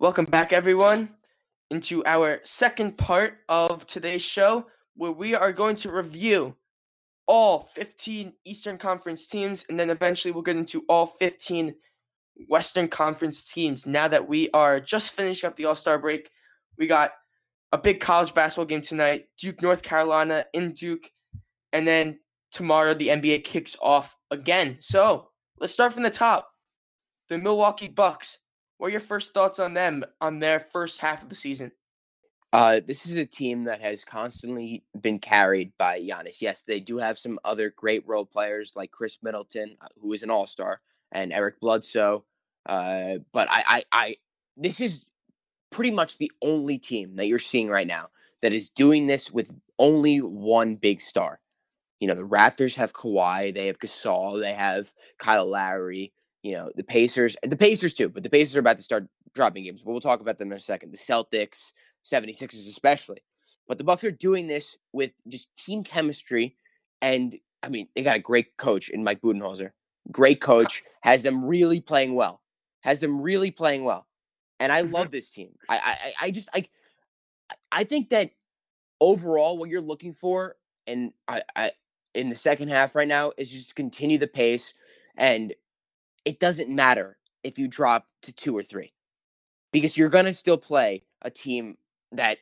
Welcome back, everyone, into our second part of today's show, where we are going to review all 15 Eastern Conference teams, and then eventually we'll get into all 15 Western Conference teams. Now that we are just finishing up the All Star break, we got a big college basketball game tonight Duke, North Carolina in Duke, and then tomorrow the NBA kicks off again. So let's start from the top. The Milwaukee Bucks what are your first thoughts on them on their first half of the season? Uh, this is a team that has constantly been carried by Giannis. Yes, they do have some other great role players like Khris Middleton, uh, who is an All Star, and Eric Bledsoe. Uh, but I, I, I, this is pretty much the only team that you're seeing right now that is doing this with only one big star. You know, the Raptors have Kawhi, they have Gasol, they have Kyle Lowry, you know, the Pacers, the Pacers too, but the Pacers are about to start dropping games. But we'll talk about them in a second. The Celtics, 76ers especially. But the Bucks are doing this with just team chemistry and I mean, they got a great coach in Mike Budenholzer. Great coach, has them really playing well. Has them really playing well. And I mm-hmm. love this team. I I I just I I think that overall what you're looking for and I, I in the second half right now is just continue the pace and it doesn't matter if you drop to two or three because you're going to still play a team that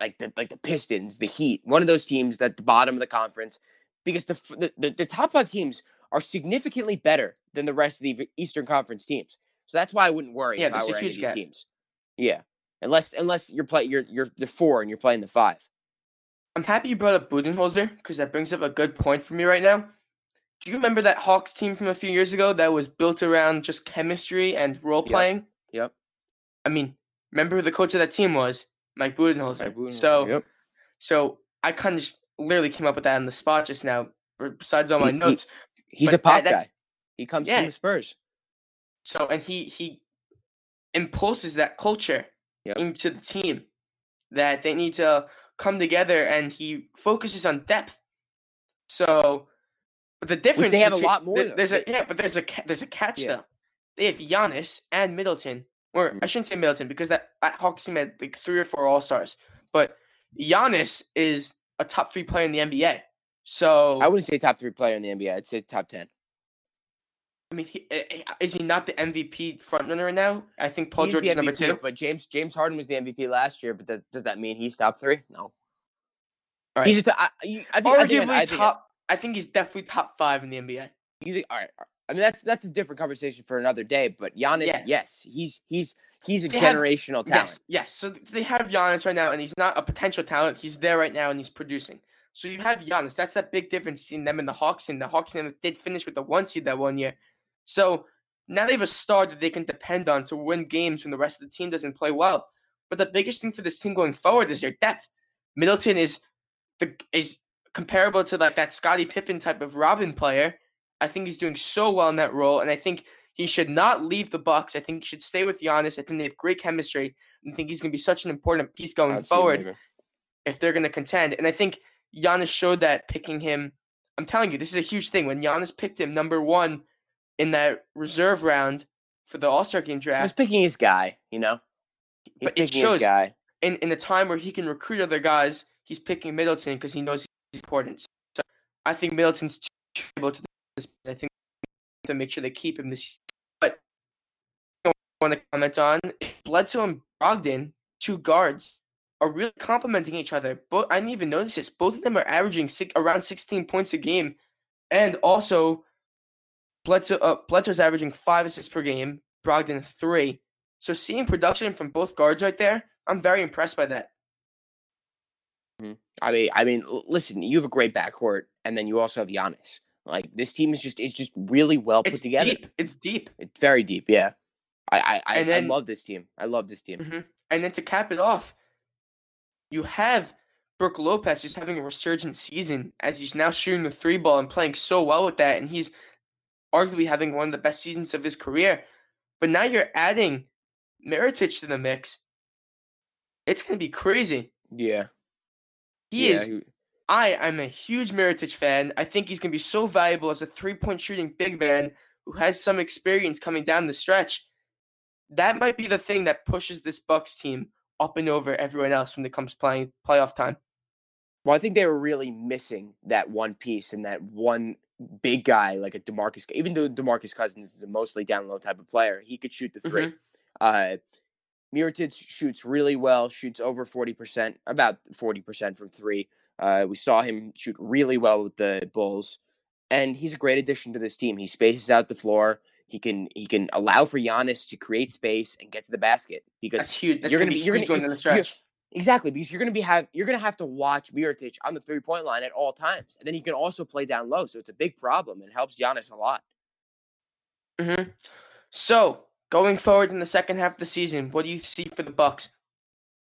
like the like the Pistons, the Heat, one of those teams at the bottom of the conference because the the, the top 5 teams are significantly better than the rest of the Eastern Conference teams. So that's why I wouldn't worry yeah, if I were any of these teams. Yeah. Unless unless you're play you're you're the 4 and you're playing the 5. I'm happy you brought up Budenholzer because that brings up a good point for me right now do you remember that Hawks team from a few years ago that was built around just chemistry and role playing? Yep. yep. I mean, remember who the coach of that team was? Mike Budenholzer. Mike Budenholzer. So, yep. so I kind of just literally came up with that on the spot just now. Besides all my he, notes, he, he's but a pop that, guy. He comes yeah. from the Spurs. So, and he he impulses that culture yep. into the team that they need to come together, and he focuses on depth. So but the difference Which they have between, a lot more. there's a yeah, but there's a there's a catch yeah. though. They have Giannis and Middleton, or mm-hmm. I shouldn't say Middleton because that, that Hawks team had like three or four All Stars. But Giannis is a top three player in the NBA. So I wouldn't say top three player in the NBA. I'd say top ten. I mean, he, eh, eh, is he not the MVP frontrunner right now? I think Paul he's George is number two. But James James Harden was the MVP last year. But that, does that mean he's top three? No. All right. He's just, I, I think, arguably I think, top I think he's definitely top five in the NBA. You think? All right. I mean, that's that's a different conversation for another day. But Giannis, yeah. yes, he's he's he's a they generational have, talent. Yes, yes. So they have Giannis right now, and he's not a potential talent. He's there right now, and he's producing. So you have Giannis. That's that big difference between them and the Hawks. And the Hawks did finish with the one seed that one year. So now they have a star that they can depend on to win games when the rest of the team doesn't play well. But the biggest thing for this team going forward is their depth. Middleton is the is comparable to like that Scottie Pippen type of Robin player. I think he's doing so well in that role, and I think he should not leave the Bucks. I think he should stay with Giannis. I think they have great chemistry, and I think he's going to be such an important piece going I'd forward if they're going to contend. And I think Giannis showed that picking him. I'm telling you, this is a huge thing. When Giannis picked him number one in that reserve round for the All Star Game draft, he was picking his guy. You know, he's but it shows guy. in in a time where he can recruit other guys. He's picking Middleton because he knows important. So I think Middleton's too able to this. I think to make sure they keep him this. But I want to comment on Bledsoe and Brogdon, two guards, are really complementing each other. But I didn't even notice this. Both of them are averaging six, around 16 points a game, and also Bledsoe uh, Bledsoe's averaging five assists per game. Brogdon three. So seeing production from both guards right there, I'm very impressed by that. Mm-hmm. I mean, I mean, listen, you have a great backcourt, and then you also have Giannis. Like this team is just is just really well put it's together. Deep. It's deep. It's very deep. Yeah, I I then, I love this team. I love this team. Mm-hmm. And then to cap it off, you have Brook Lopez just having a resurgent season as he's now shooting the three ball and playing so well with that, and he's arguably having one of the best seasons of his career. But now you're adding Mirotic to the mix. It's gonna be crazy. Yeah. He yeah, is. He... I am a huge Mirotic fan. I think he's going to be so valuable as a three point shooting big man who has some experience coming down the stretch. that might be the thing that pushes this Bucks team up and over everyone else when it comes playing playoff time. Well, I think they were really missing that one piece and that one big guy like a Demarcus. Even though Demarcus Cousins is a mostly down low type of player, he could shoot the 3 mm-hmm. Uh, Mirotic shoots really well, shoots over forty percent, about forty percent from three. Uh, we saw him shoot really well with the Bulls, and he's a great addition to this team. He spaces out the floor. He can he can allow for Giannis to create space and get to the basket because That's huge. That's you're gonna, be you're gonna going the stretch. Exactly, because you're gonna be have you're gonna have to watch Mirotic on the three point line at all times, and then he can also play down low. So it's a big problem and helps Giannis a lot. Hmm. So going forward in the second half of the season, what do you see for the Bucks?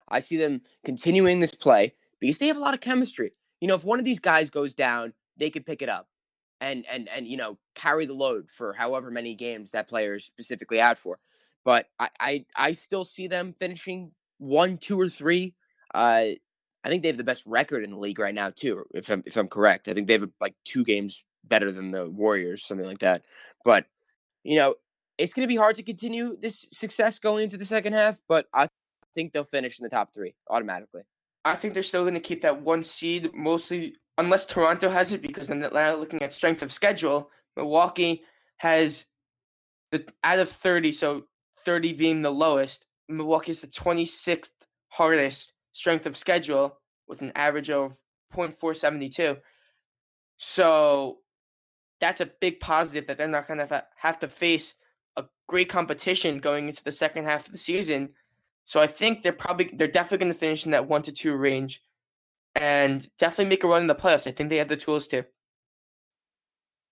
I see them continuing this play because they have a lot of chemistry. You know, if one of these guys goes down, they could pick it up and and and you know carry the load for however many games that player is specifically out for. But I I, I still see them finishing one, two, or three. Uh, I think they have the best record in the league right now too. If I'm if I'm correct, I think they have like two games better than the Warriors, something like that. But you know, it's going to be hard to continue this success going into the second half. But I think they'll finish in the top three automatically. I think they're still going to keep that one seed, mostly unless Toronto has it, because then now looking at strength of schedule, Milwaukee has the out of thirty, so thirty being the lowest. Milwaukee is the twenty sixth hardest strength of schedule with an average of 0.472. So that's a big positive that they're not going to have to face a great competition going into the second half of the season so I think they're probably they're definitely going to finish in that one to two range, and definitely make a run in the playoffs. I think they have the tools to.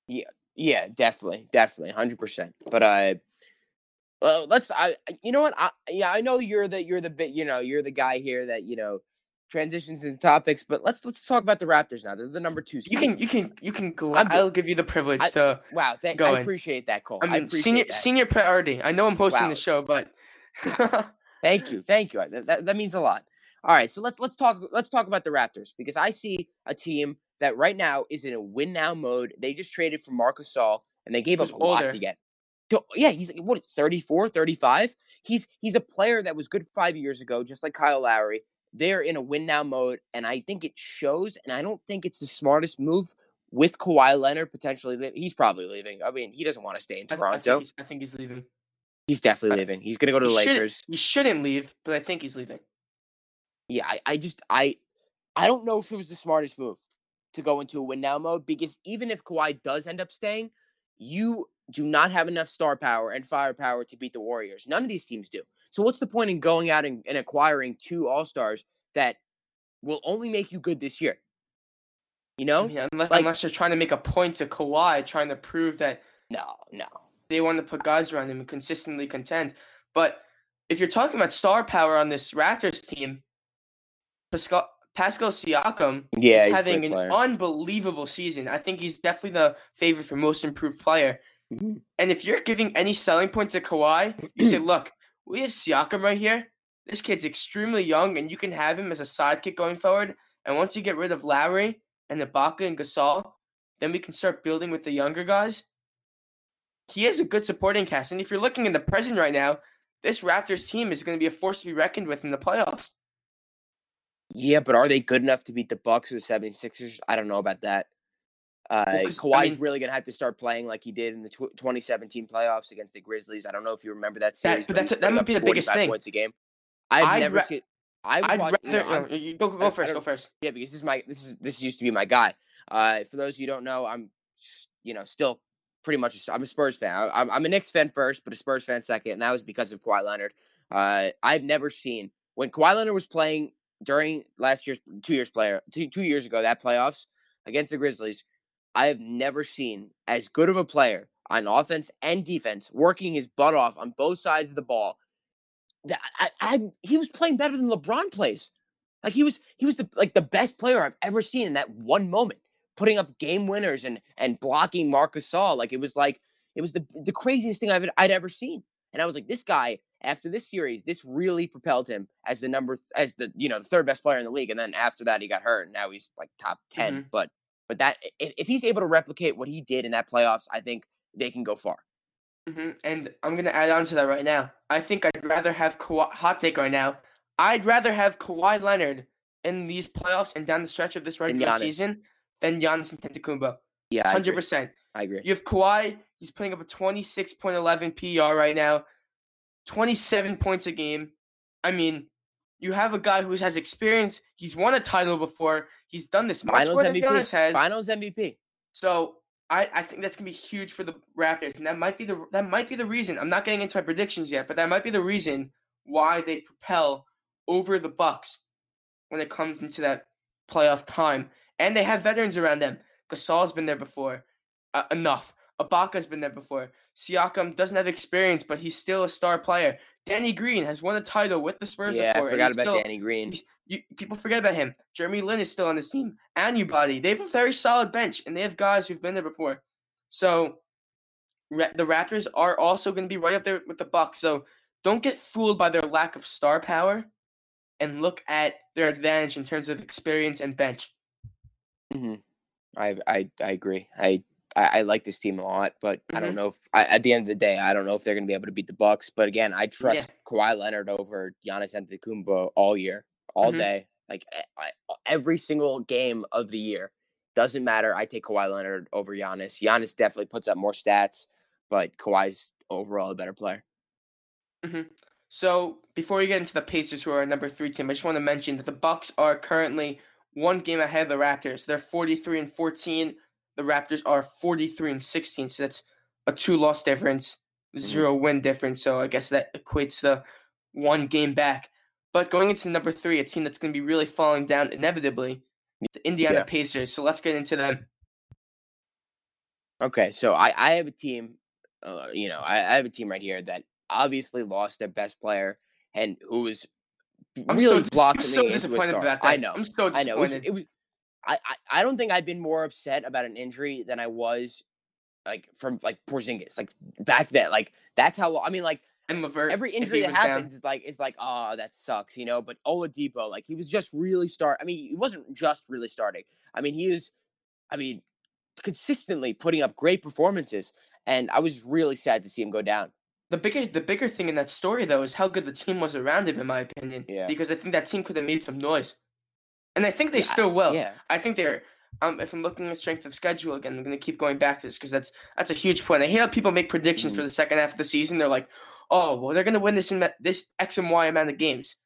Yeah, yeah, definitely, definitely, hundred percent. But I, uh, well, let's. I, you know what? I, yeah, I know you're the you're the bit. You know, you're the guy here that you know transitions and topics. But let's let's talk about the Raptors now. They're the number two. Seed. You can you can you can. I'll give you the privilege I, to. Wow, thank. I appreciate that, Cole. I mean, I senior that. senior priority. I know I'm hosting wow. the show, but. Thank you, thank you. That, that means a lot. All right, so let's let's talk let's talk about the Raptors because I see a team that right now is in a win now mode. They just traded for Marcus Gasol and they gave up a older. lot to get. To, yeah, he's what 34, 35. He's he's a player that was good 5 years ago just like Kyle Lowry. They're in a win now mode and I think it shows and I don't think it's the smartest move with Kawhi Leonard potentially he's probably leaving. I mean, he doesn't want to stay in Toronto. I, I, think, he's, I think he's leaving. He's definitely leaving. He's gonna go to the Lakers. He shouldn't leave, but I think he's leaving. Yeah, I, I just I I don't know if it was the smartest move to go into a win now mode because even if Kawhi does end up staying, you do not have enough star power and firepower to beat the Warriors. None of these teams do. So what's the point in going out and, and acquiring two All Stars that will only make you good this year? You know, yeah, unless, like, unless you're trying to make a point to Kawhi, trying to prove that. No, no, they want to put guys around him and consistently contend. But if you're talking about star power on this Raptors team, Pascal, Pascal Siakam yeah, is having an unbelievable season. I think he's definitely the favorite for most improved player. Mm-hmm. And if you're giving any selling point to Kawhi, you say, look, we have Siakam right here. This kid's extremely young, and you can have him as a sidekick going forward. And once you get rid of Lowry and Ibaka and Gasol, then we can start building with the younger guys he has a good supporting cast. And if you're looking in the present right now, this Raptors team is going to be a force to be reckoned with in the playoffs. Yeah, but are they good enough to beat the Bucks or the 76ers? I don't know about that. Uh, well, Kawhi's I mean, really going to have to start playing like he did in the tw- 2017 playoffs against the Grizzlies. I don't know if you remember that series. That, but that's, that might be the biggest thing. Points a game. I've I'd never ra- seen. I've I'd watched, rather, you know, go go first. Go first. Yeah, because this is my this is this used to be my guy. Uh, for those of you don't know, I'm you know still pretty much. i I'm a Spurs fan. I'm, I'm a Knicks fan first, but a Spurs fan second, and that was because of Kawhi Leonard. Uh, I've never seen when Kawhi Leonard was playing during last year's two years player two, two years ago that playoffs against the Grizzlies. I have never seen as good of a player on offense and defense, working his butt off on both sides of the ball. That I, I, he was playing better than LeBron plays. Like he was, he was the like the best player I've ever seen in that one moment putting up game winners and and blocking Marcus Gasol. Like it was like it was the the craziest thing I've I'd ever seen. And I was like, this guy after this series, this really propelled him as the number as the you know the third best player in the league. And then after that, he got hurt, and now he's like top 10 mm-hmm. But but that if, if he's able to replicate what he did in that playoffs, I think they can go far. hmm And I'm gonna add on to that right now. I think I'd rather have Kawhi, hot take right now. I'd rather have Kawhi Leonard in these playoffs and down the stretch of this regular season than Giannis Antetokounmpo. Yeah, hundred percent. I agree. You have Kawhi. He's putting up a 26.11 PR right now, 27 points a game. I mean, you have a guy who has experience. He's won a title before. He's done this much Finals more than MVP. Giannis has. Finals MVP. So I, I think that's gonna be huge for the Raptors, and that might be the that might be the reason. I'm not getting into my predictions yet, but that might be the reason why they propel over the Bucks when it comes into that playoff time. And they have veterans around them. Gasol's been there before, uh, enough. Ibaka's been there before. Siakam doesn't have experience, but he's still a star player. Danny Green has won a title with the Spurs Yeah, before. I forgot about still- Danny Green. He's- You, people forget about him. Jeremy Lin is still on this team. Anybody. They have a very solid bench, and they have guys who've been there before. So the Raptors are also going to be right up there with the Bucks. So don't get fooled by their lack of star power, and look at their advantage in terms of experience and bench. hmm I, I I agree. I, I I like this team a lot, but I Mhm. don't know if I, at the end of the day, I don't know if they're going to be able to beat the Bucks. But again, I trust Kawhi Leonard over Giannis Antetokounmpo all year, all Mhm. day, like e- I, uh, every single game of the year. Doesn't matter. I take Kawhi Leonard over Giannis. Giannis definitely puts up more stats, but Kawhi's overall a better player. Mm-hmm. So before we get into the Pacers, who are our number three team, I just want to mention that the Bucks are currently one game ahead of the Raptors. They're 43 and 14. The Raptors are 43 and 16. So that's a two loss difference, mm-hmm. 0 win difference. So I guess that equates to one game back. But going into number three, a team that's going to be really falling down inevitably, the Indiana Yeah. Pacers. So let's get into them. Okay, so I I have a team, uh, you know, I, I have a team right here that obviously lost their best player and who was I'm really so, blossoming so disappointed about that. I know, I'm so I know. It was, disappointed. it was I, I I don't think I've been more upset about an injury than I was like from like Porzingis, like back then. Like that's how I mean, like and LeVert, every injury that was down. happens is like is like oh that sucks, you know. But Oladipo, like he was just really start. I mean, he wasn't just really starting. I mean, he was, I mean, consistently putting up great performances, and I was really sad to see him go down. The bigger the bigger thing in that story though is how good the team was around him, in my opinion. Yeah. Because I think that team could have made some noise, and I think they Yeah, I- still will. Yeah, I think they're. Um, if I'm looking at strength of schedule again, I'm gonna keep going back to this because that's that's a huge point. I hear how people make predictions Mm-hmm. for the second half of the season. They're like, "Oh, well, they're gonna win this in this X and Y amount of games."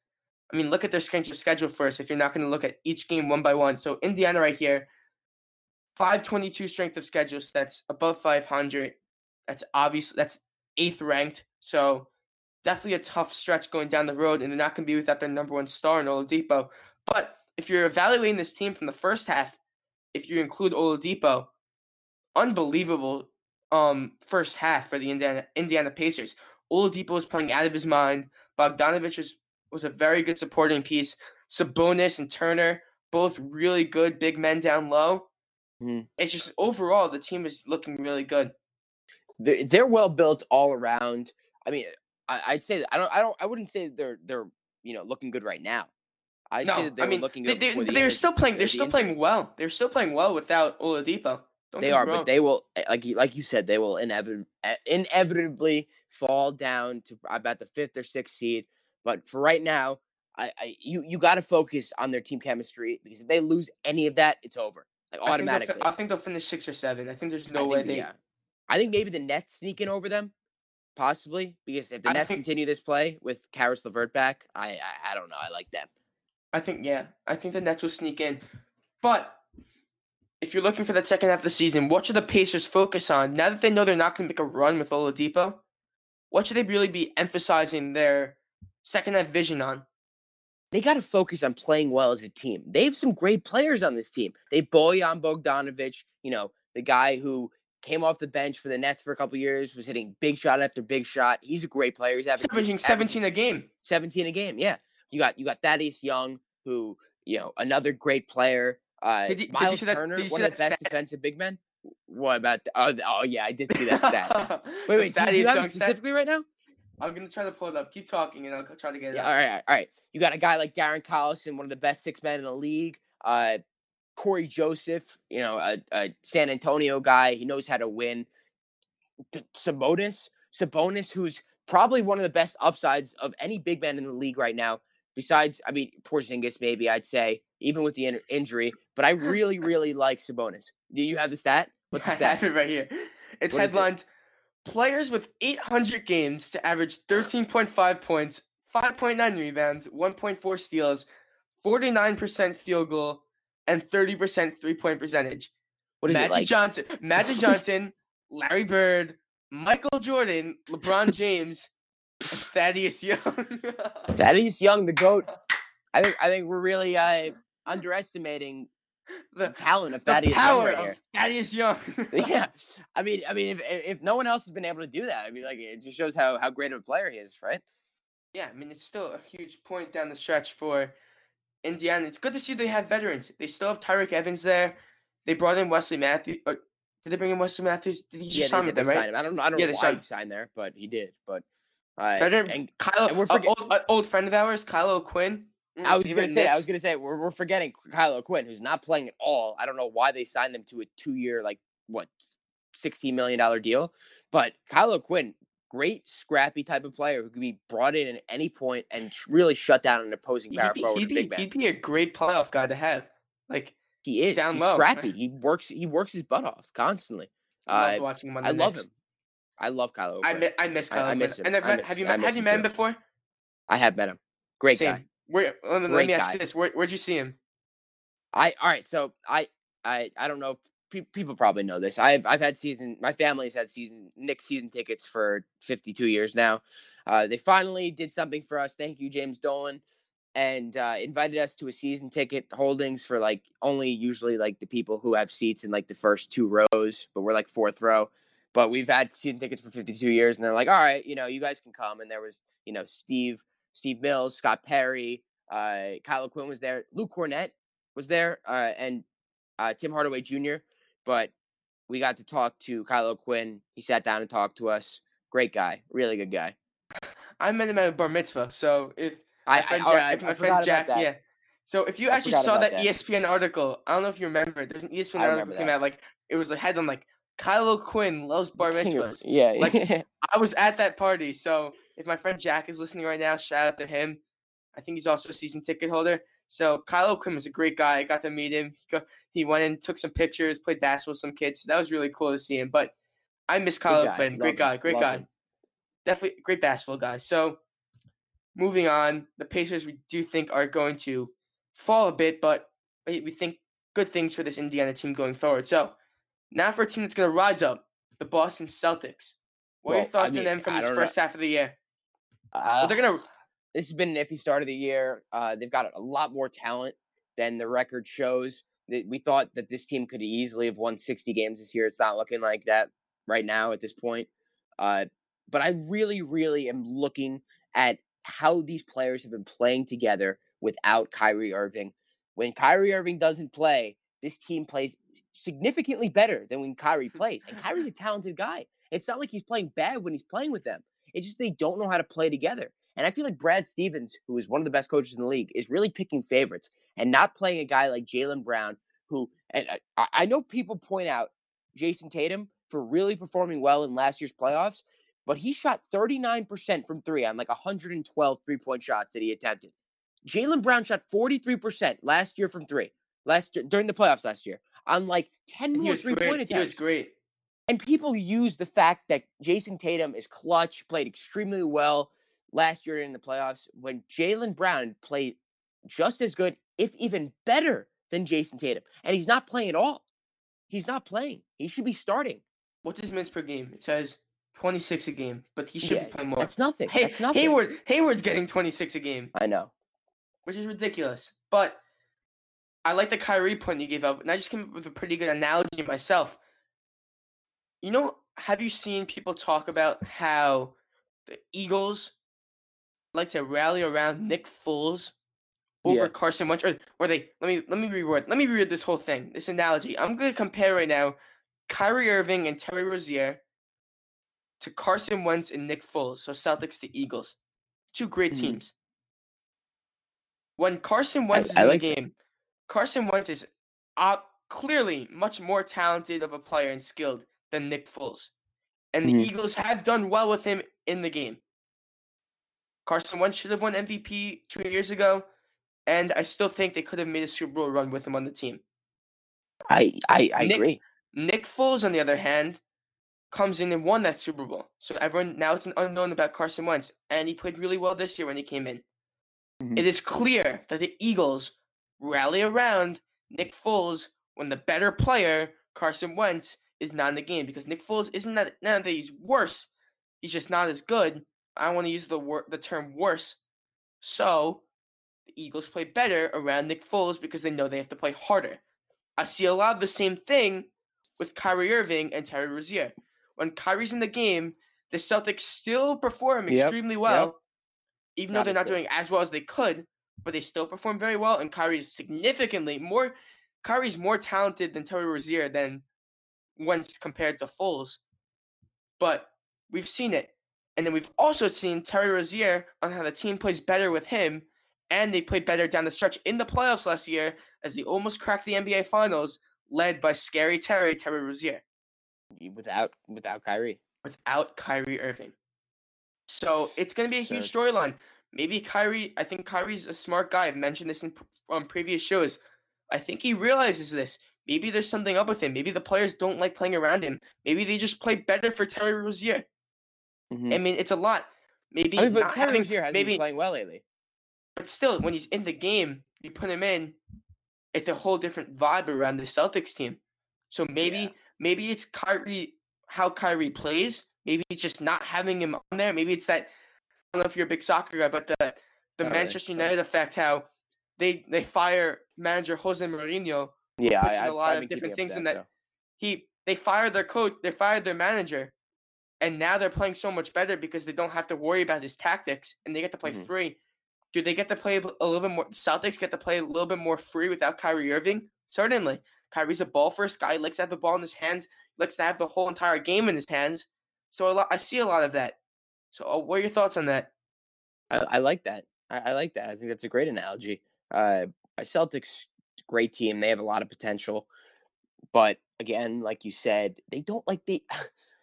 I mean, look at their strength of schedule first. If you're not gonna look at each game one by one, so Indiana right here, 522 strength of schedule, so that's above 500. That's obvious. That's eighth ranked. So definitely a tough stretch going down the road, and they're not going to be without their number one star in Oladipo. But if you're evaluating this team from the first half, if you include Oladipo, unbelievable um first half for the Indiana Indiana Pacers. Oladipo was playing out of his mind. Bogdanovic was, was a very good supporting piece. Sabonis and Turner, both really good big men down low. Mhm. It's just overall the team is looking really good. they're, they're well built all around. I mean, I, I'd say that I don't, I don't, I wouldn't say they're they're you know looking good right now. I'd say no, that they I mean looking good they, before the they're injury- still playing. They're the still injury. playing well. They're still playing well without Oladipo. Don't They are, wrong. but they will, like you, like you said, they will inevit- eh, inevitably fall down to about the fifth or sixth seed. But for right now, I, I you you got to focus on their team chemistry because if they lose any of that, it's over, like I think fi- automatically. I think they'll finish six or seven. I think there's no think way that- they. yeah. I think maybe the Nets sneak in over them, possibly because if the I Nets think- continue this play with Caris LeVert back, I, I I don't know. I like them. I think yeah. I think the Nets will sneak in. But if you're looking for that second half of the season, what should the Pacers focus on now that they know they're not going to make a run with Oladipo? What should they really be emphasizing their second half vision on? They got to focus on playing well as a team. They have some great players on this team. They bully on Bogdanovic, you know, the guy who came off the bench for the Nets for a couple years, was hitting big shot after big shot. He's a great player. He's averaging, Averaging 17 a game. 17 a game. Yeah. You got you got Thaddeus Young, who, you know, another great player. Uh Did you- did you Miles see that- Turner, did you one of the best stat? defensive big men. What about th- oh, oh yeah, I did see that stat. Wait, wait, do, you- do you have it stat? specifically right now? I'm gonna try to pull it up. Keep talking, and I'll try to get it Yeah, up. all right, all right. You got a guy like Darren Collison, one of the best six men in the league. Uh, Cory Joseph, you know, a, a San Antonio guy. He knows how to win. Sabonis, Sabonis, who's probably one of the best upsides of any big man in the league right now. Besides, I mean, Porzingis, maybe I'd say, even with the in- injury. But I really, really like Sabonis. Do you have the stat? What's the I stat? have it right here. It's What is it? headlined Players with 800 games to average 13.5 points, 5.9 rebounds, 1.4 steals, 49% field goal, and 30% three point percentage. What is Magic it like? Johnson, Magic Johnson, Larry Bird, Michael Jordan, LeBron James, Thaddeus Young. Thaddeus Young, the goat. I think I think we're really uh, underestimating the, the talent of the Thaddeus Young power right of. Thaddeus Young. yeah, I mean, I mean, if if no one else has been able to do that, I mean, like it just shows how how great of a player he is, right? Yeah, I mean it's still a huge point down the stretch for Indiana. It's good to see they have veterans. They still have Tyreke Evans there. They brought in Wesley Matthews. Or did they bring in Wesley Matthews? Did he just yeah, sign with them, right? him. I don't know. I don't Yeah, know they why he signed- signed there, but he did. But uh, Veteran and Kyle, and we're forget- old, old friend of ours, Kyle O'Quinn. Mm, I was gonna say, I was gonna say, we're, we're forgetting Kyle O'Quinn, who's not playing at all. I don't know why they signed him to a two-year, like what, sixteen million dollar deal. But Kyle O'Quinn, great scrappy type of player who could be brought in at any point and really shut down an opposing He'd power be, forward, he'd, be, he'd be a great playoff guy to have. Like, He is. down He's low. scrappy. He works. He works his butt off constantly. I loved Uh, watching him on the I love him. I love Kylo. I, mi- I miss I- Kylo I Quinn. miss him. And I've met, miss- have you met, have you met him too. before? I have met him. Great Same. guy. Where, let me, let me ask you this. Where, where'd you see him? I all right. So I I I don't know. if pe- People probably know this. I've I've had season. My family's had season Knicks season tickets for 52 years now. Uh, they finally did something for us. Thank you, James Dolan, and uh, invited us to a season ticket holdings for like only usually like the people who have seats in like the first two rows, but we're like fourth row. But we've had season tickets for 52 years, and they're like, all right, you know, you guys can come. And there was you know Steve Steve Mills, Scott Perry, uh, Kyle Quinn was there, Luke Kornet was there, uh, and uh, Tim Hardaway Jr. But we got to talk to Kyle O'Quinn. He sat down and talked to us. Great guy, really good guy. I met him at a bar mitzvah. So if I, my I, friend Jack, right, I, I friend Jack, yeah. So if you actually saw that, that. ESPN article, I don't know if you remember. There's an ESPN I article came out like it was a headline like Kyle O'Quinn loves bar mitzvahs. yeah, Like- I was at that party, so if my friend Jack is listening right now, shout out to him. I think he's also a season ticket holder. So Kyle O'Quinn was a great guy. I got to meet him. He, went and took some pictures, played basketball with some kids. So that was really cool to see him. But I miss Kylo guy. Quinn. Love Great him. guy. Great Love guy. him. Definitely great basketball guy. So moving on, the Pacers we do think are going to fall a bit, but we think good things for this Indiana team going forward. So now for a team that's going to rise up, the Boston Celtics. What are your Well, I thoughts mean, on them from this don't know. first half of the year? Well, Uh, they're gonna this has been an iffy start of the year. Uh, they've got a lot more talent than the record shows. We thought that this team could easily have won 60 games this year. It's not looking like that right now at this point. Uh, but I really, really am looking at how these players have been playing together without Kyrie Irving. When Kyrie Irving doesn't play, this team plays significantly better than when Kyrie plays. And Kyrie's a talented guy. It's not like he's playing bad when he's playing with them. It's just they don't know how to play together. And I feel like Brad Stevens, who is one of the best coaches in the league, is really picking favorites and not playing a guy like Jaylen Brown, who and I- I, know people point out Jayson Tatum for really performing well in last year's playoffs, but he shot 39% from three on like 112 three point shots that he attempted. Jaylen Brown shot 43% last year from three, last during the playoffs last year, on like 10 more three point attempts. He was great. And people use the fact that Jayson Tatum is clutch, played extremely well last year in the playoffs, when Jaylen Brown played just as good, if even better, than Jayson Tatum. And he's not playing at all. He's not playing. He should be starting. What's his minutes per game? It says 26 a game, but he should Yeah, be playing more. That's nothing. Hey, That's nothing. Hayward, Hayward's getting 26 a game, I know. which is ridiculous. But I like the Kyrie point you gave up, and I just came up with a pretty good analogy myself. You know, have you seen people talk about how the Eagles like to rally around Nick Foles over Yeah. Carson Wentz, or, or they let me let me reword let me reread this whole thing, this analogy. I'm gonna compare right now Kyrie Irving and Terry Rozier to Carson Wentz and Nick Foles, so Celtics to Eagles. Two great Mhm. teams. When Carson Wentz is I in like the game, Carson Wentz is uh, clearly much more talented of a player and skilled than Nick Foles. And the Mhm. Eagles have done well with him in the game. Carson Wentz should have won MVP two years ago, and I still think they could have made a Super Bowl run with him on the team. I I, I Nick- agree. Nick Foles, on the other hand, comes in and won that Super Bowl. So everyone now it's an unknown about Carson Wentz, and he played really well this year when he came in. Mhm. It is clear that the Eagles rally around Nick Foles when the better player, Carson Wentz, is not in the game because Nick Foles isn't that not that he's worse, he's just not as good. I don't want to use the wor- the term worse. So the Eagles play better around Nick Foles because they know they have to play harder. I see a lot of the same thing with Kyrie Irving and Terry Rozier. When Kyrie's in the game, the Celtics still perform Yep, extremely well, even though they're not good. doing as well as they could, but they still perform very well. And Kyrie's significantly more. Kyrie's more talented than Terry Rozier than once compared to Foles. But we've seen it, and then we've also seen Terry Rozier on how the team plays better with him, and they played better down the stretch in the playoffs last year as they almost cracked the NBA Finals, led by scary Terry Terry Rozier Without without Kyrie. without Kyrie Irving. So it's going to be a huge storyline. Maybe Kyrie, I think Kyrie's a smart guy. I've mentioned this in previous shows. I think he realizes this. Maybe there's something up with him. Maybe the players don't like playing around him. Maybe they just play better for Terry Rozier. Mhm. I mean, it's a lot. Maybe I mean, but Terry having, Rozier hasn't maybe, been playing well lately. but still, when he's in the game, you put him in. It's a whole different vibe around the Celtics team. So maybe, Yeah. maybe it's Kyrie, how Kyrie plays. Maybe it's just not having him on there. Maybe it's that. I don't know if you're a big soccer guy, but the the Not Manchester but- United effect, how they they fire manager Jose Mourinho. Yeah, puts I, in a lot I've of different things in that- so. He they fired their coach, they fired their manager, and now they're playing so much better because they don't have to worry about his tactics and they get to play Mhm. free. Do they get to play a little bit more? Celtics get to play a little bit more free without Kyrie Irving. Certainly, Kyrie's a ball first guy. He likes to have the ball in his hands. Likes to have the whole entire game in his hands. So a lot, I see a lot of that. So, uh, what are your thoughts on that? I, I like that. I, I like that. I think that's a great analogy. Uh, Celtics, great team. They have a lot of potential, but again, like you said, they don't like they.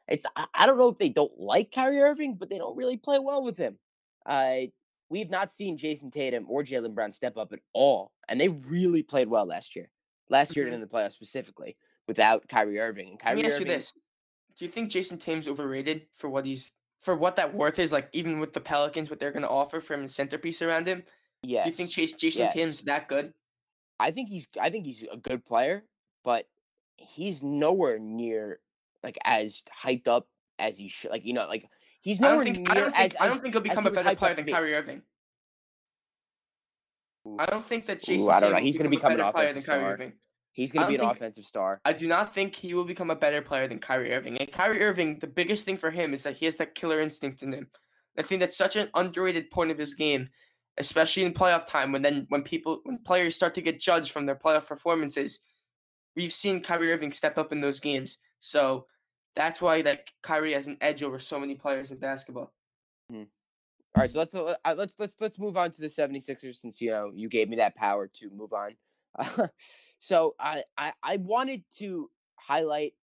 It's I, I don't know if they don't like Kyrie Irving, but they don't really play well with him. Uh, we've not seen Jayson Tatum or Jaylen Brown step up at all, and they really played well last year. Last year Mhm. in the playoffs specifically, without Kyrie Irving. And Let me ask you this: Do you think Jayson Tatum's overrated for what he's for what that worth is? Like even with the Pelicans, what they're going to offer for him and centerpiece around him. yes. Do you think Chase Jayson Tatum's Yes. that good? I think he's I think he's a good player, but he's nowhere near like as hyped up as he should. Like you know, like he's nowhere think near I don't as, think I don't think he'll become he a better player than. Kyrie Irving. I don't think that Jayson Ooh, I don't know. He's gonna become a become an better player than offensive Kyrie star. Irving. He's going to be an think- offensive star. I do not think he will become a better player than Kyrie Irving. And Kyrie Irving, the biggest thing for him is that he has that killer instinct in him. I think that's such an underrated point of his game, especially in playoff time when then when people when players start to get judged from their playoff performances. We've seen Kyrie Irving step up in those games. So that's why that Kyrie has an edge over so many players in basketball. All right, so let's uh, let's let's let's move on to the 76ers since you know you gave me that power to move on. so I, I I wanted to highlight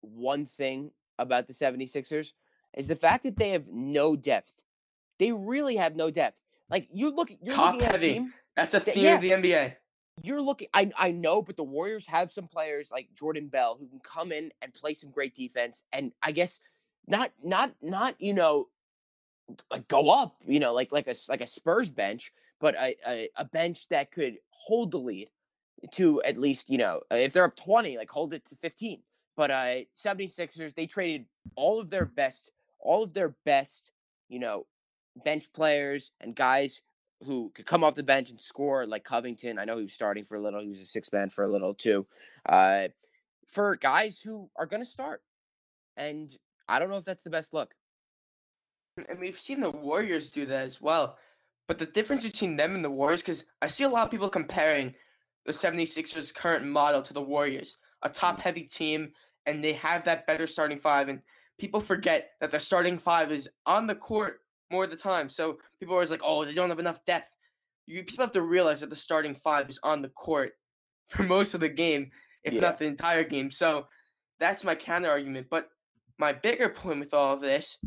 one thing about the 76ers is the fact that they have no depth. They really have no depth. Like you look you're Top looking at a heavy. team, That's a Th- theme yeah. of the NBA. you're looking I I know, but the Warriors have some players like Jordan Bell who can come in and play some great defense and I guess not not not you know like go up, you know, like like a like a Spurs bench, but a a, a bench that could hold the lead to at least, you know, uh, if they're up 20, like hold it to 15. But uh 76ers they traded all of their best all of their best, you know, bench players and guys who could come off the bench and score like Covington. I know he was starting for a little. He was a six man for a little too. Uh, for guys who are to start, and I don't know if that's the best look. And we've seen the Warriors do that as well. But the difference between them and the Warriors, because I see a lot of people comparing the 76ers current model to the Warriors, a top mm. heavy team, and they have that better starting five. And people forget that their starting five is on the court more of the time. So people are always like, oh, they don't have enough depth. You people have to realize that the starting five is on the court for most of the game, if Yeah. not the entire game. So that's my counter argument. But my bigger point with all of this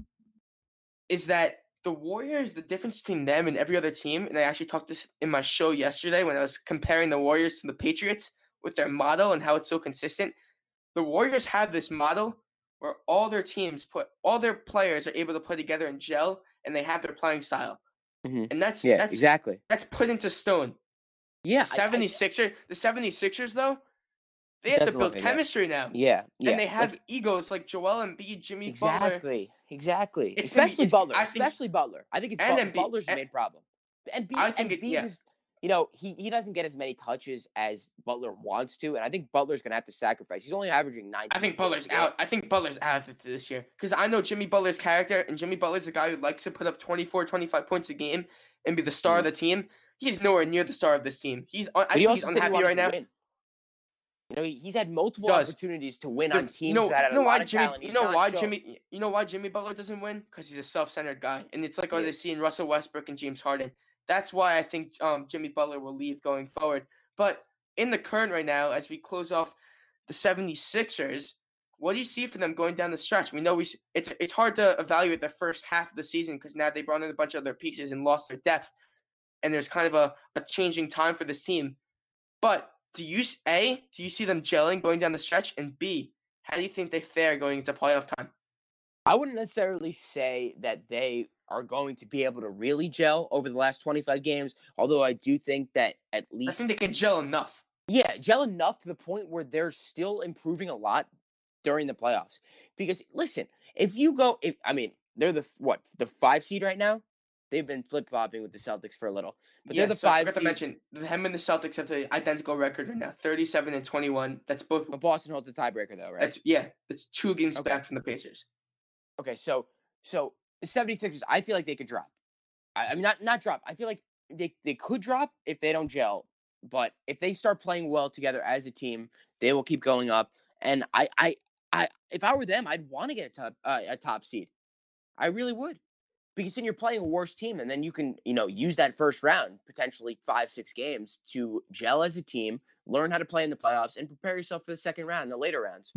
is that the Warriors, the difference between them and every other team, and I actually talked this in my show yesterday when I was comparing the Warriors to the Patriots with their model and how it's so consistent. The Warriors have this model where all their teams put all their players are able to play together and gel and they have their playing style. Mhm. And that's Yeah, that's exactly. that's put into stone. Yeah, The I- I- 76er, the 76ers though, they have to build like chemistry now. yeah, yeah. And they like- have egos like Joel Embiid, Jimmy Butler. Exactly. It's be- Especially Butler. Think- especially Butler. I think it's and Butler. Butler's the and- main problem. And I think it- yeah. is, you know, he, he doesn't get as many touches as Butler wants to, and I think Butler's gonna have to sacrifice. He's only averaging nine. I think Butler's out. I think Butler's out of this year because I know Jimmy Butler's character, and Jimmy Butler's a guy who likes to put up 24, 25 points a game and be the star of mm-hmm. the team. He's nowhere near the star of this team. He's un- I he think he's said he unhappy right now. win. You know, he's had multiple Does. opportunities to win on teams you know, that had a you know lot why of Jimmy? talent. You know why shown. Jimmy? You know why Jimmy Butler doesn't win? Because he's a self-centered guy, and it's like what He they is. see in Russell Westbrook and James Harden. That's why I think um, Jimmy Butler will leave going forward. But in the current right now, as we close off the 76ers, what do you see for them going down the stretch? We know we it's it's hard to evaluate the first half of the season because now they brought in a bunch of other pieces and lost their depth, and there's kind of a, a changing time for this team. But do you a do you see them gelling going down the stretch, and b how do you think they fare going into playoff time? I wouldn't necessarily say that they are going to be able to really gel over the last 25 games, although I do think that at least I think they can gel enough. yeah, gel enough to the point where they're still improving a lot during the playoffs. Because listen, if you go if I mean, they're the what, the 5 seed right now? They've been flip-flopping with the Celtics for a little. But yeah, they're the so I 5 forgot to mention them and the Celtics have the identical record right now, thirty-seven and twenty-one. That's both. But Boston holds the tiebreaker though, right? That's yeah. It's two games Okay. back from the Pacers. Okay, so so the 76ers, I feel like they could drop. I, I mean not not drop. I feel like they, they could drop if they don't gel. But if they start playing well together as a team, they will keep going up. And I I, I if I were them, I'd want to get a top uh, a top seed. I really would. Because then you're playing a worse team, and then you can, you know, use that first round, potentially five, six games, to gel as a team, learn how to play in the playoffs, and prepare yourself for the second round, the later rounds.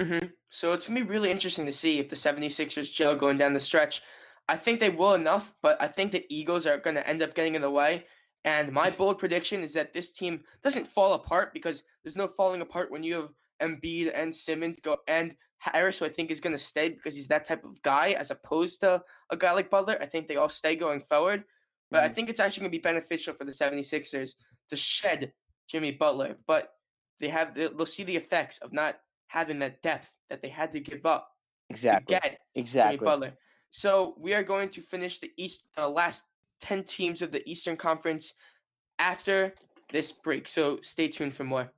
hmm So it's gonna be really interesting to see if the 76ers gel going down the stretch. I think they will enough, but I think the egos are gonna end up getting in the way. And my bold prediction is that this team doesn't fall apart because there's no falling apart when you have Embiid and Simmons go and Harris, who I think is gonna stay because he's that type of guy, as opposed to a guy like Butler. I think they all stay going forward. But I Mhm. think it's actually gonna be beneficial for the 76ers to shed Jimmy Butler. But they have they'll see the effects of not having that depth that they had to give up Exactly. to get Jimmy exactly. Butler. So we are going to finish the East, the last ten teams of the Eastern Conference after this break. So stay tuned for more.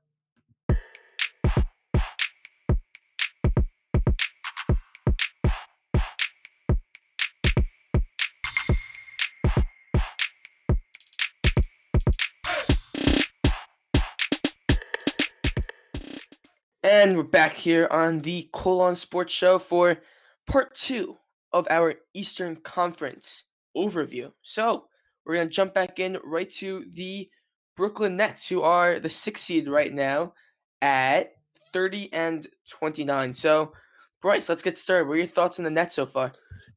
And we're back here on the Colon Sports Show for part two of our Eastern Conference overview. So we're gonna jump back in right to the Brooklyn Nets, who are the sixth seed right now at 30 and 29. So Bryce, let's get started. What are your thoughts on the Nets so far?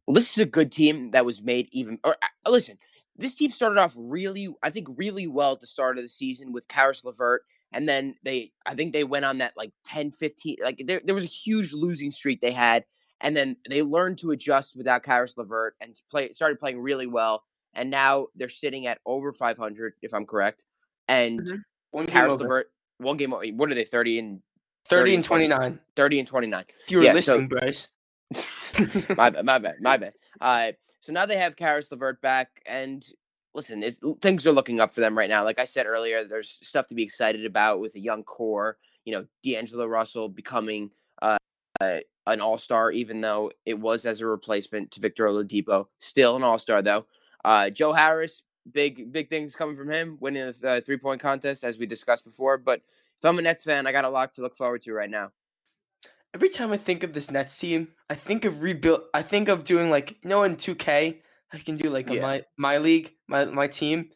Well, this is a good team that was made even. Or uh, listen, this team started off really, I think, really well at the start of the season with Caris LeVert, and then they, I think, they went on that like 10, 15, like there, there was a huge losing streak they had, and then they learned to adjust without Caris LeVert and play, started playing really well, and now they're sitting at over five hundred, if I'm correct, and Mhm. One over. LeVert, one game, what are they, thirty and 30 and 20. 29. 30 and twenty nine. If you were Yeah, so- listening, Bryce. my bad, my bad, my bad. Uh, so now they have Caris LeVert back, and listen, things are looking up for them right now. Like I said earlier, there's stuff to be excited about with a young core. You know, D'Angelo Russell becoming uh, uh, an All Star, even though it was as a replacement to Victor Oladipo. Still an All Star though. Uh, Joe Harris, big big things coming from him, winning the uh, three point contest as we discussed before. But if I'm a Nets fan, I got a lot to look forward to right now. Every time I think of this Nets team, I think of rebuild. I think of doing like you know in two K, I can do like a Yeah. my my league, my my team.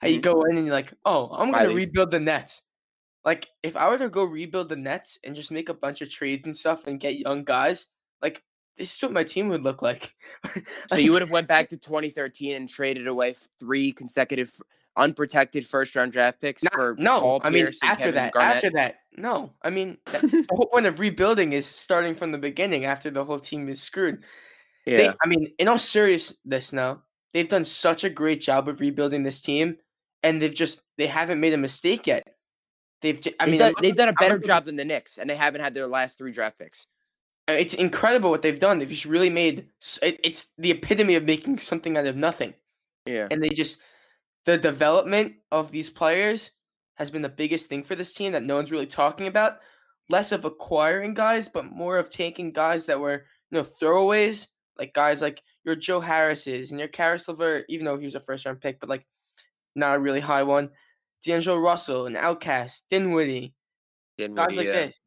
How you Mhm. go in and you're like, oh, I'm My gonna league. rebuild the Nets. Like if I were to go rebuild the Nets and just make a bunch of trades and stuff and get young guys, like this is what my team would look like. so you would have went back to 2013 and traded away three consecutive unprotected first round draft picks Not, for no. Paul I mean, Pierce and after Kevin that, Garnett? after that, no. I mean, that, the whole point of rebuilding is starting from the beginning after the whole team is screwed. Yeah, They, I mean, in all seriousness, now they've done such a great job of rebuilding this team, and they've just they haven't made a mistake yet. They've I they've, mean, done, they've done a better job than the Knicks, and they haven't had their last three draft picks. Uh, It's incredible what they've done. They've just really made it, it's the epitome of making something out of nothing, Yeah, and they just the development of these players has been the biggest thing for this team that no one's really talking about. Less of acquiring guys, but more of taking guys that were you know throwaways, like guys like your Joe Harris's and your Caris LeVert, even though he was a first round pick, but like not a really high one. D'Angelo Russell, an outcast, Dinwiddie, guys like yeah. this.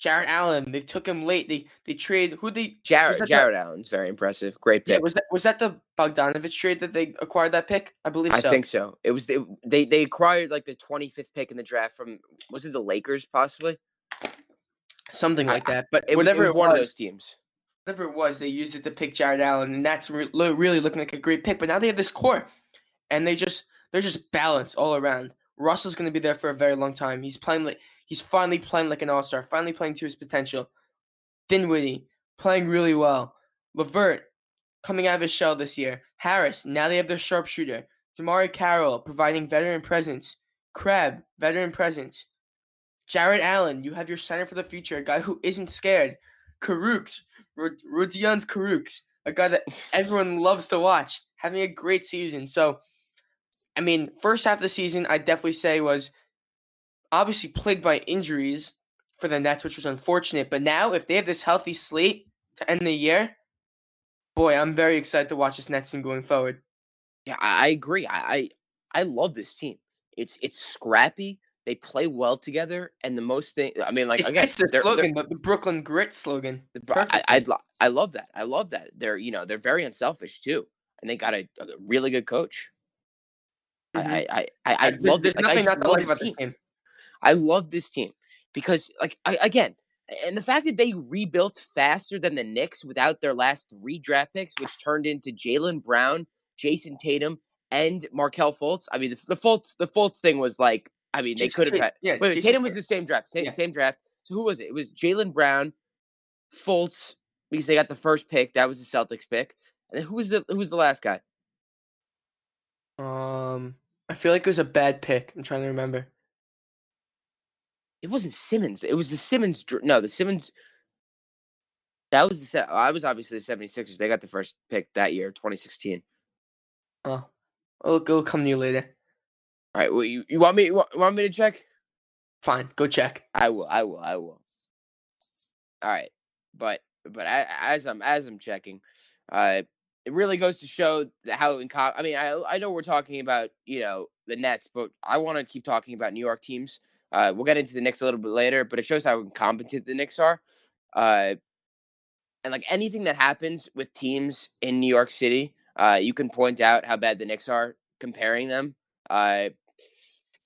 Jarrett Allen, they took him late. They they trade who they Jared that the- Jarrett Allen's very impressive. Great pick. yeah, was that was that the Bogdanovic trade that they acquired that pick? I believe I so. think so. It was it, they they acquired like the 25th pick in the draft from was it the Lakers possibly? something I- like that. But It was, whatever it was one of those teams. Whatever it was, they used it to pick Jarrett Allen, and that's re- really looking like a great pick. But now they have this core, and they just they're just balanced all around. Russell's going to be there for a very long time. He's playing like he's finally playing like an all star, finally playing to his potential. Dinwiddie playing really well. LeVert coming out of his shell this year. Harris now they have their sharpshooter. DeMarre Carroll providing veteran presence. Crabbe veteran presence. Jarrett Allen, you have your center for the future, a guy who isn't scared. Kurucs, Rodions Kurucs, a guy that everyone loves to watch, having a great season. So, I mean, first half of the season, I definitely say was obviously plagued by injuries for the Nets, which was unfortunate. But now, if they have this healthy slate to end the year, boy, I'm very excited to watch this Nets team going forward. Yeah, I, I agree. I, I I love this team. It's it's scrappy. They play well together, and the most thing. I mean, like It again, fits the slogan, the, the Brooklyn Grit slogan. But I, I, I love that. I love that. They're you know they're very unselfish too, and they got a, a really good coach. Mhm. I, I I I, I love this. Like, I nothing just not love like this about this team. team. I love this team because like I, again, and the fact that they rebuilt faster than the Knicks without their last three draft picks, which turned into Jaylen Brown, Jayson Tatum, and Markelle Fultz. I mean, the, the Fultz the Fultz thing was like. I mean, they could have had. yeah, Wait, wait Tatum was the same draft. Same, Yeah. same draft. So who was it? It was Jaylen Brown, Fultz, because they got the first pick. That was the Celtics pick. And then who was the who was the last guy? Um, I feel like it was a bad pick. I'm trying to remember. It wasn't Simmons. It was the Simmons. No, the Simmons. That was the set. I was obviously the 76ers. They got the first pick that year, 2016. Oh, it'll, it'll come to you later. All right. Well, you, you want me? You want, want me to check? Fine, go check. I will. I will. I will. All right. But but I, as I'm as I'm checking, uh, it really goes to show how inco- I mean, I I know we're talking about you know the Nets, but I want to keep talking about New York teams. Uh, we'll get into the Knicks a little bit later, but it shows how incompetent the Knicks are. Uh, and like anything that happens with teams in New York City, uh, you can point out how bad the Knicks are comparing them. Uh,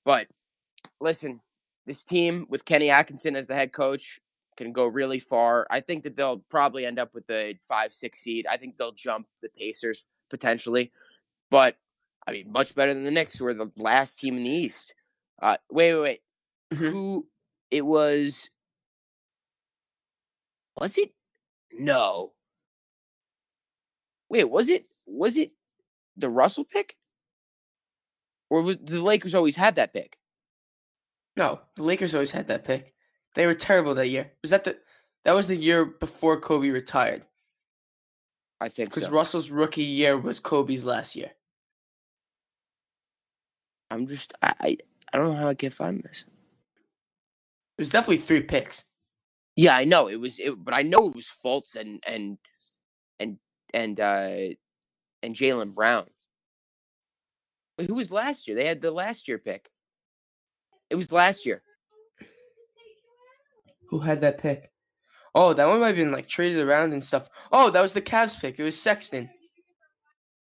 but listen, this team with Kenny Atkinson as the head coach can go really far. I think that they'll probably end up with the five, six seed. I think they'll jump the Pacers potentially, but I mean, much better than the Knicks, who are the last team in the East. Uh, wait, wait, wait. Mhm. Who? It was. Was it? No. Wait, was it? Was it the Russell pick? Or was the Lakers always had that pick? No, the Lakers always had that pick. They were terrible that year. Was that the? That was the year before Kobe retired. I think Because so. Russell's rookie year was Kobe's last year. I'm just I, I I don't know how I can find this. It was definitely three picks. Yeah, I know it was, it, but I know it was Fultz and and and and uh and Jaylen Brown. Who was last year? They had the last year pick. It was last year. Who had that pick? Oh, that one might have been like traded around and stuff. Oh, that was the Cavs pick. It was Sexton.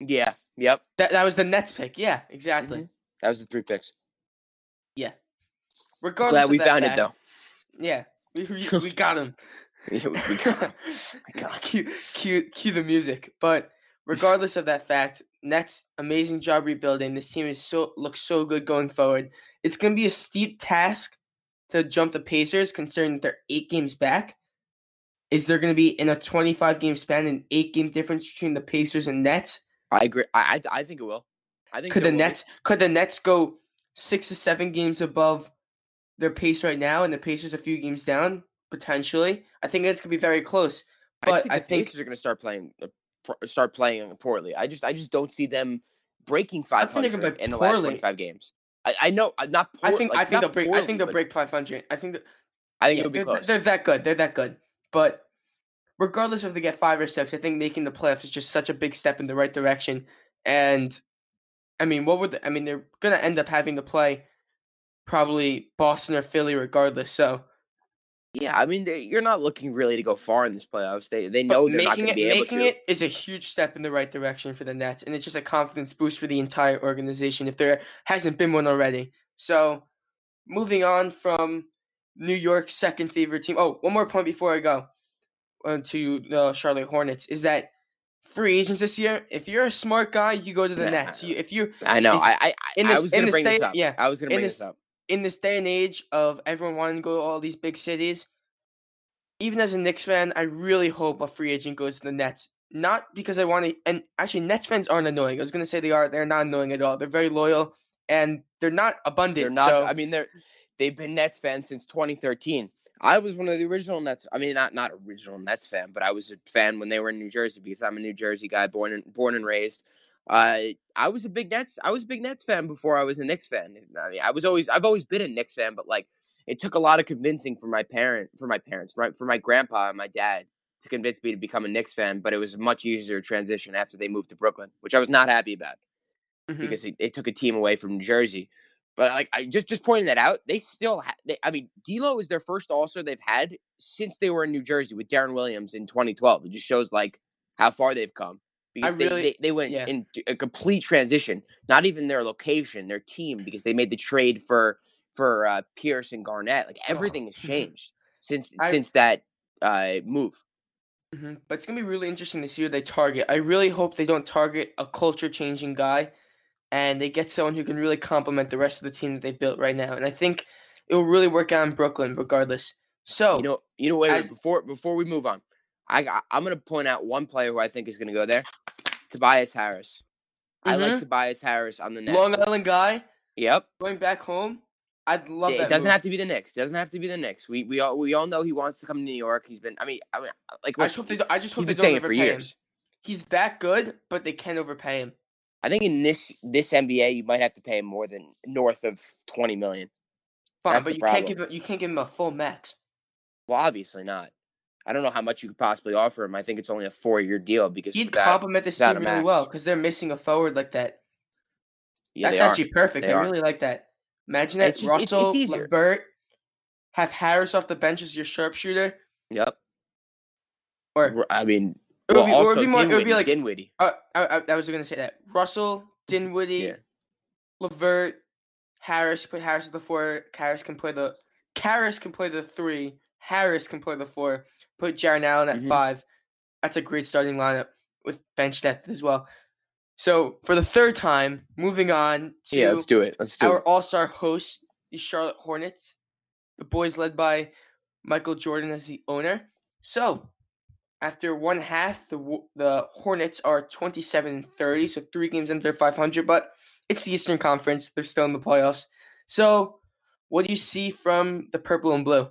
Yeah. Yep. That that was the Nets pick. Yeah, exactly. Mhm. That was the three picks. Yeah. Regardless, Glad we found it though. Yeah, we we, we got him. We- got- got- cue, cue, cue the music. But regardless of that fact, Nets amazing job rebuilding. This team is so looks so good going forward. It's gonna be a steep task to jump the Pacers, considering that they're eight games back. Is there gonna be in a twenty-five game span an eight game difference between the Pacers and Nets? I agree. I, I I think it will. I think Could the will be. Nets could the Nets go six to seven games above their pace right now, and the Pacers a few games down potentially? I think it's gonna be very close. I But think I the think Pacers are going to start playing start playing poorly. I just I just don't see them breaking I five think they're gonna hundred play in the last twenty five games. I, I know uh, not. Poor, I think like, I think they'll break. I think they'll break five hundred. I think I think yeah, it'll be they're, close. they're that good. They're that good. But regardless if they get five or six, I think making the playoffs is just such a big step in the right direction. And I mean, what would the, I mean? They're gonna end up having to play probably Boston or Philly, regardless. So yeah, I mean they, you're not looking really to go far in this playoffs. They they but know they're not going to be able making to. it is a huge step in the right direction for the Nets, and it's just a confidence boost for the entire organization if there hasn't been one already. So moving on from New York's second favorite team. Oh, one more point before I go uh, to the Charlotte Hornets is that free agents this year. If you're a smart guy, you go to the Nah. Nets. You, if you I know. if- I I, in I was going to bring this up. yeah, I was going to bring this- this up. In this day and age of everyone wanting to go to all these big cities, even as a Knicks fan, I really hope a free agent goes to the Nets. Not because I want to, and actually, Nets fans aren't annoying. I was gonna say they are. They're not annoying at all. They're very loyal, and they're not abundant. They're not. so- I mean, they're they've been Nets fans since 2013. I was one of the original Nets. I mean, not not original Nets fan, but I was a fan when they were in New Jersey because I'm a New Jersey guy, born and born and raised. Uh, I was a big Nets. I was a big Nets fan before I was a Knicks fan. I mean, I was always I've always been a Knicks fan, but like it took a lot of convincing for my parent, for my parents, right, for my grandpa and my dad to convince me to become a Knicks fan. But it was a much easier transition after they moved to Brooklyn, which I was not happy about Mhm. because it, it took a team away from New Jersey. But like I just just pointing that out, they still ha- they, I mean, D'Lo is their first also they've had since they were in New Jersey with Deron Williams in 2012. It just shows like how far they've come because really- they, they they went yeah. in a complete transition. Not even their location, their team, because they made the trade for for uh, Pierce and Garnett. Like everything has mhm. changed since I- since that uh, move. Mhm. But it's gonna be really interesting to see who they target. I really hope they don't target a culture changing guy, and they get someone who can really complement the rest of the team that they've built right now. And I think it will really work out in Brooklyn, regardless. So You know, you know. Wait, wait, as- before before we move on, I I'm gonna point out one player who I think is gonna go there. Tobias Harris. I like Mhm. Tobias Harris on the Nets. Long Island guy Yep. going back home. I'd love Yeah, that. it doesn't move. have to be the Knicks. It doesn't have to be the Knicks. We we all we all know he wants to come to New York. He's been. I mean, I mean, like I just hope they. I just he's hope they don't overpay him. He's that good, but they can't overpay him. I think in this this NBA, you might have to pay him more than north of twenty million. Fine, That's but you can't give him, you can't give him a full max. Well, obviously not. I don't know how much you could possibly offer him. I think it's only a four year deal because He'd without- complement this without team really well because they're missing a forward like that. yeah, That's actually perfect. They I really like that. Imagine that it's just- it's- it's Russell, easier. LeVert, have Harris off the bench as your sharpshooter, Yep. or I mean, it would well, be, it would be more. It would be like Dinwiddie. uh, I, I, I was gonna say that Russell, Dinwiddie, Yeah. LeVert, Harris. you Put Harris at the four. Harris can play the. Harris can play the three. Harris can play the four. Put Jarrett Allen at Mhm. five. That's a great starting lineup with bench depth as well. So for the third time, moving on to Yeah, let's do it. Let's do our all star host, the Charlotte Hornets, the boys led by Michael Jordan as the owner. So, after one half, the the Hornets are 27 and 30, so three games under 500, but it's the Eastern Conference. They're still in the playoffs. So, what do you see from the purple and blue?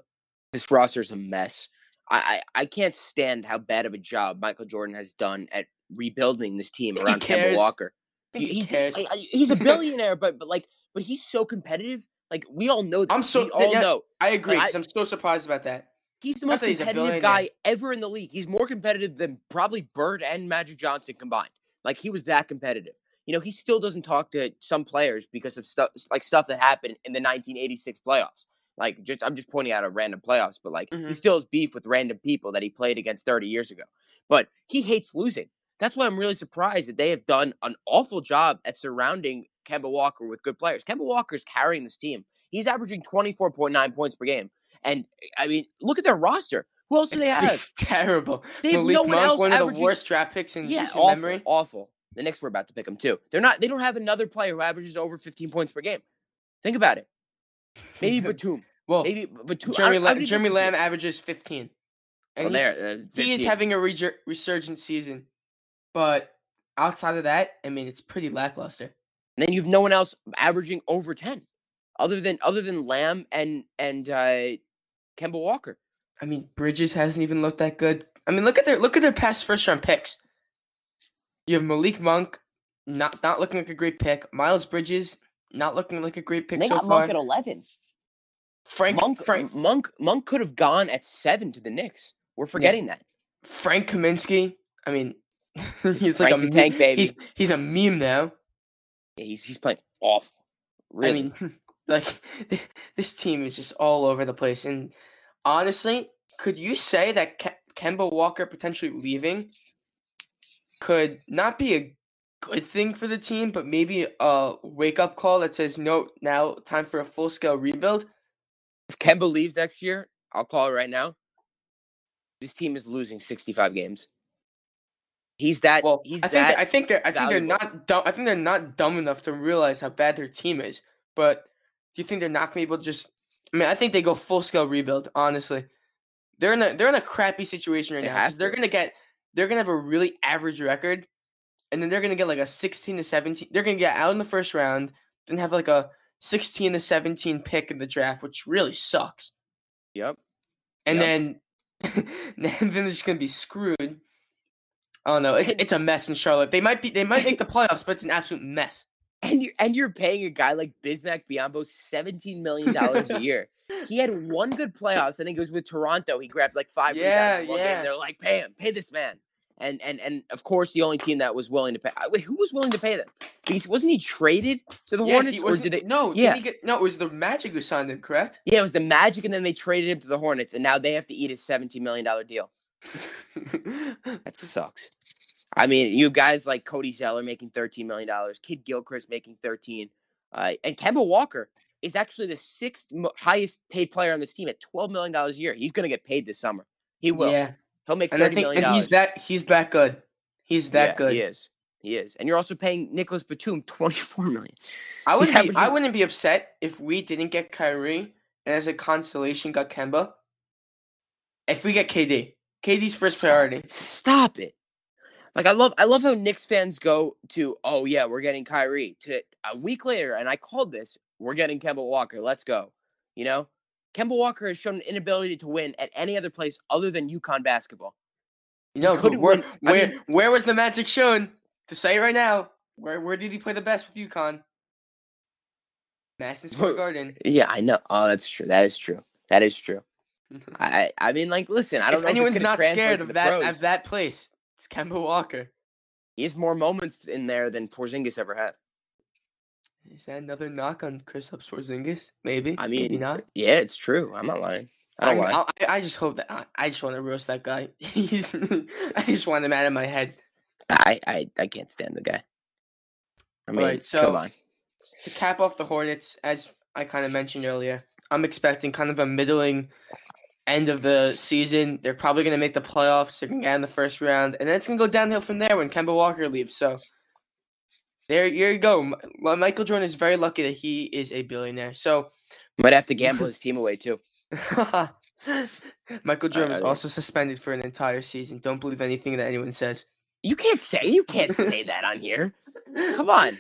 This roster's a mess. I, I I can't stand how bad of a job Michael Jordan has done at rebuilding this team around Kemba? Walker. He- he cares. I- I- he's a billionaire, but but like, but he's so competitive. Like we all know. This. I'm so- we all yeah, know I agree. I, I'm so surprised about that. he's the most that competitive guy ever in the league. He's more competitive than probably Bird and Magic Johnson combined. Like he was that competitive. You know, he still doesn't talk to some players because of stuff like stuff that happened in the 1986 playoffs. Like just I'm just pointing out a random playoffs, but like he Mhm. still has beef with random people that he played against 30 years ago. But he hates losing. That's why I'm really surprised that they have done an awful job at surrounding Kemba Walker with good players. Kemba Walker's carrying this team. He's averaging 24.9 points per game. And I mean, look at their roster. Who else do they It's, have? it's terrible. They have Malik no one Monk, else one of the worst draft picks in Yeah, recent awful, memory. awful. The Knicks were about to pick them too. They're not. They don't have another player who averages over 15 points per game. Think about it. Maybe Batum. well, Maybe Batum. Jeremy, don't- I Lam- don't even Jeremy Lamb Batum. averages 15. And Oh, there, uh, he is having a reju- resurgent season. But outside of that, I mean, it's pretty lackluster. And then you've no one else averaging over 10, other than other than Lamb and and uh, Kemba Walker. I mean, Bridges hasn't even looked that good. I mean, look at their look at their past first round picks. You have Malik Monk, not not looking like a great pick. Miles Bridges, not looking like a great pick they so got far. Monk at 11. Frank Monk, Frank Monk, Monk could have gone at seven to the Knicks. We're forgetting that. Frank Kaminsky. I mean, he's like a the Tank baby. He's he's a meme now. Yeah, he's he's playing awful. Really. I mean, like this team is just all over the place. And honestly, could you say that Ke- Kemba Walker potentially leaving could not be a good thing for the team, but maybe a wake up call that says, "No, now time for a full scale rebuild." if Kemba leaves next year, I'll call it right now. This team is losing 65 games. He's that. Well, he's I think that. I think they're I think they're not dumb. I think they're not dumb enough to realize how bad their team is. But do you think they're not gonna be able to just? I mean, I think they go full scale rebuild. Honestly, they're in a they're in a crappy situation right They now. They're to. gonna get they're gonna have a really average record, and then they're gonna get like a sixteen to seventeen. They're gonna get out in the first round, then have like a sixteen to seventeen pick in the draft, which really sucks. Yep. And Yep. then then they're just gonna be screwed. I don't know. It's it's a mess in Charlotte. They might be they might make the playoffs, but it's an absolute mess. And you're and you're paying a guy like Bismack Biyombo seventeen million dollars a year. He had one good playoffs. I think it was with Toronto. He grabbed like five. Yeah, rebounds in game. yeah. They're like, pay him, pay this man. And and and of course, the only team that was willing to pay. Wait, who was willing to pay them? Because wasn't he traded to the Yeah, Hornets, or did they? No, Yeah. he get no? It was the Magic who signed him, correct? Yeah, it was the Magic, and then they traded him to the Hornets, and now they have to eat a seventeen million dollar deal. That sucks. I mean, you guys like Cody Zeller making thirteen million dollars, Kidd-Gilchrist making thirteen, uh, and Kemba Walker is actually the sixth highest paid player on this team at twelve million dollars a year. He's going to get paid this summer. He will. yeah, He'll make and I thirty think million and he's that he's that good. He's that Yeah, good. He is. He is. And you're also paying Nicholas Batum twenty four million. I wouldn't be, I wouldn't be upset if we didn't get Kyrie and as a consolation got Kemba. If we get KD, KD's first Stop priority. it. Stop it. Like I love I love how Knicks fans go to, oh yeah, we're getting Kyrie. To a week later, and I called this, we're getting Kemba Walker. Let's go. You know? Kemba Walker has shown an inability to win at any other place other than UConn basketball. You know, couldn't where I where mean- where was the magic shown? To say it right now, where where did he play the best with UConn? Madison Square Garden. Yeah, I know. Oh, that's true. That is true. That is true. I I mean, like, listen, I don't if know. anyone's not scared of that pros. of that place, it's Kemba Walker. He has more moments in there than Porzingis ever had. Is that another knock on Chris Porzingis? Maybe. I mean, maybe not. Yeah, it's true. I'm not lying. I I, don't mean, lie. I, I just hope that I, I just want to roast that guy. He's I just want him out of my head. I, I I can't stand the guy. I mean, Alright, so- come on. To cap off the Hornets, as I kind of mentioned earlier, I'm expecting kind of a middling end of the season. They're probably going to make the playoffs. They're going to get in the first round, and then it's going to go downhill from there when Kemba Walker leaves. So there, here you go. Michael Jordan is very lucky that he is a billionaire. So Might have to gamble his team away too. Michael Jordan was also suspended for an entire season. Don't believe anything that anyone says. You can't say you can't say that on here. Come on.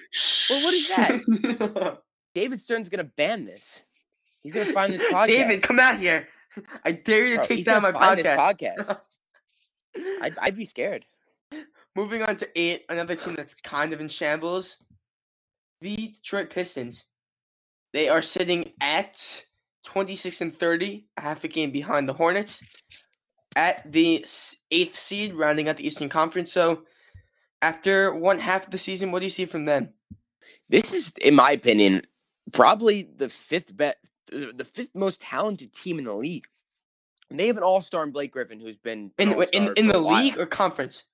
Well, what is that? David Stern's gonna ban this. He's gonna find this podcast. David, come out here. I dare you to Bro, take down my podcast. Podcast. I'd, I'd be scared. Moving on to eight, another team that's kind of in shambles. The Detroit Pistons. They are sitting at 26 and 30, a half a game behind the Hornets, at the eighth seed, rounding out the Eastern Conference. So, after one half of the season, what do you see from them? This is, in my opinion, probably the fifth bet, the fifth most talented team in the league. And they have an all-star in Blake Griffin, who's been In in, in the league or conference?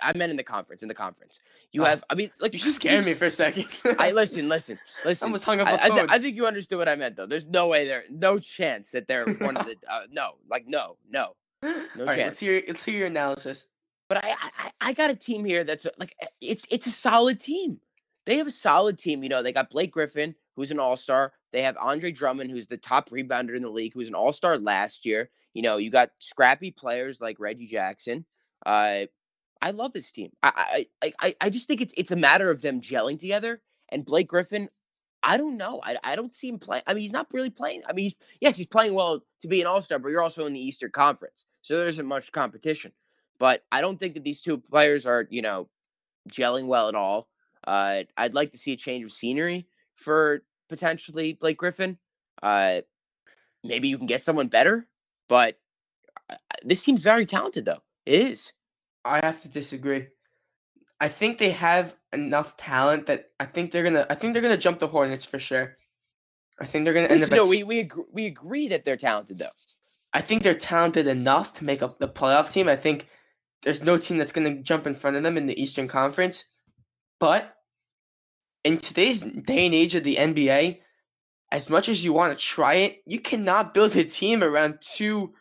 I meant in the conference. In the conference, you Oh, have. I mean, like You you- scared me for a second. I listen, listen, I listen. almost hung up I, I, thi- I think you understood what I meant, though. There's no way there, no chance that they're one of the. Uh, no, like no, no. All right, chance. let's hear let's hear your analysis. But I, I I got a team here that's a, like it's it's a solid team. They have a solid team. You know, they got Blake Griffin, who's an all star. They have Andre Drummond, who's the top rebounder in the league, who's an all star last year. You know, you got scrappy players like Reggie Jackson. Uh, I love this team. I I I I just think it's it's a matter of them gelling together. And Blake Griffin, I don't know. I, I don't see him playing. I mean, he's not really playing. I mean, he's yes, he's playing well to be an all star, but you're also in the Eastern Conference, so there isn't much competition. But I don't think that these two players are you know gelling well at all. Uh, I'd like to see a change of scenery for potentially Blake Griffin. Uh, maybe you can get someone better, but uh, this team's very talented, though. It is. I have to disagree. I think they have enough talent that I think they're gonna. I think they're gonna jump the Hornets for sure. I think they're gonna end up. no, at we we agree, we agree that they're talented, though. I think they're talented enough to make up the playoff team. I think there's no team that's gonna jump in front of them in the Eastern Conference. But in today's day and age of the NBA, as much as you want to try it, you cannot build a team around two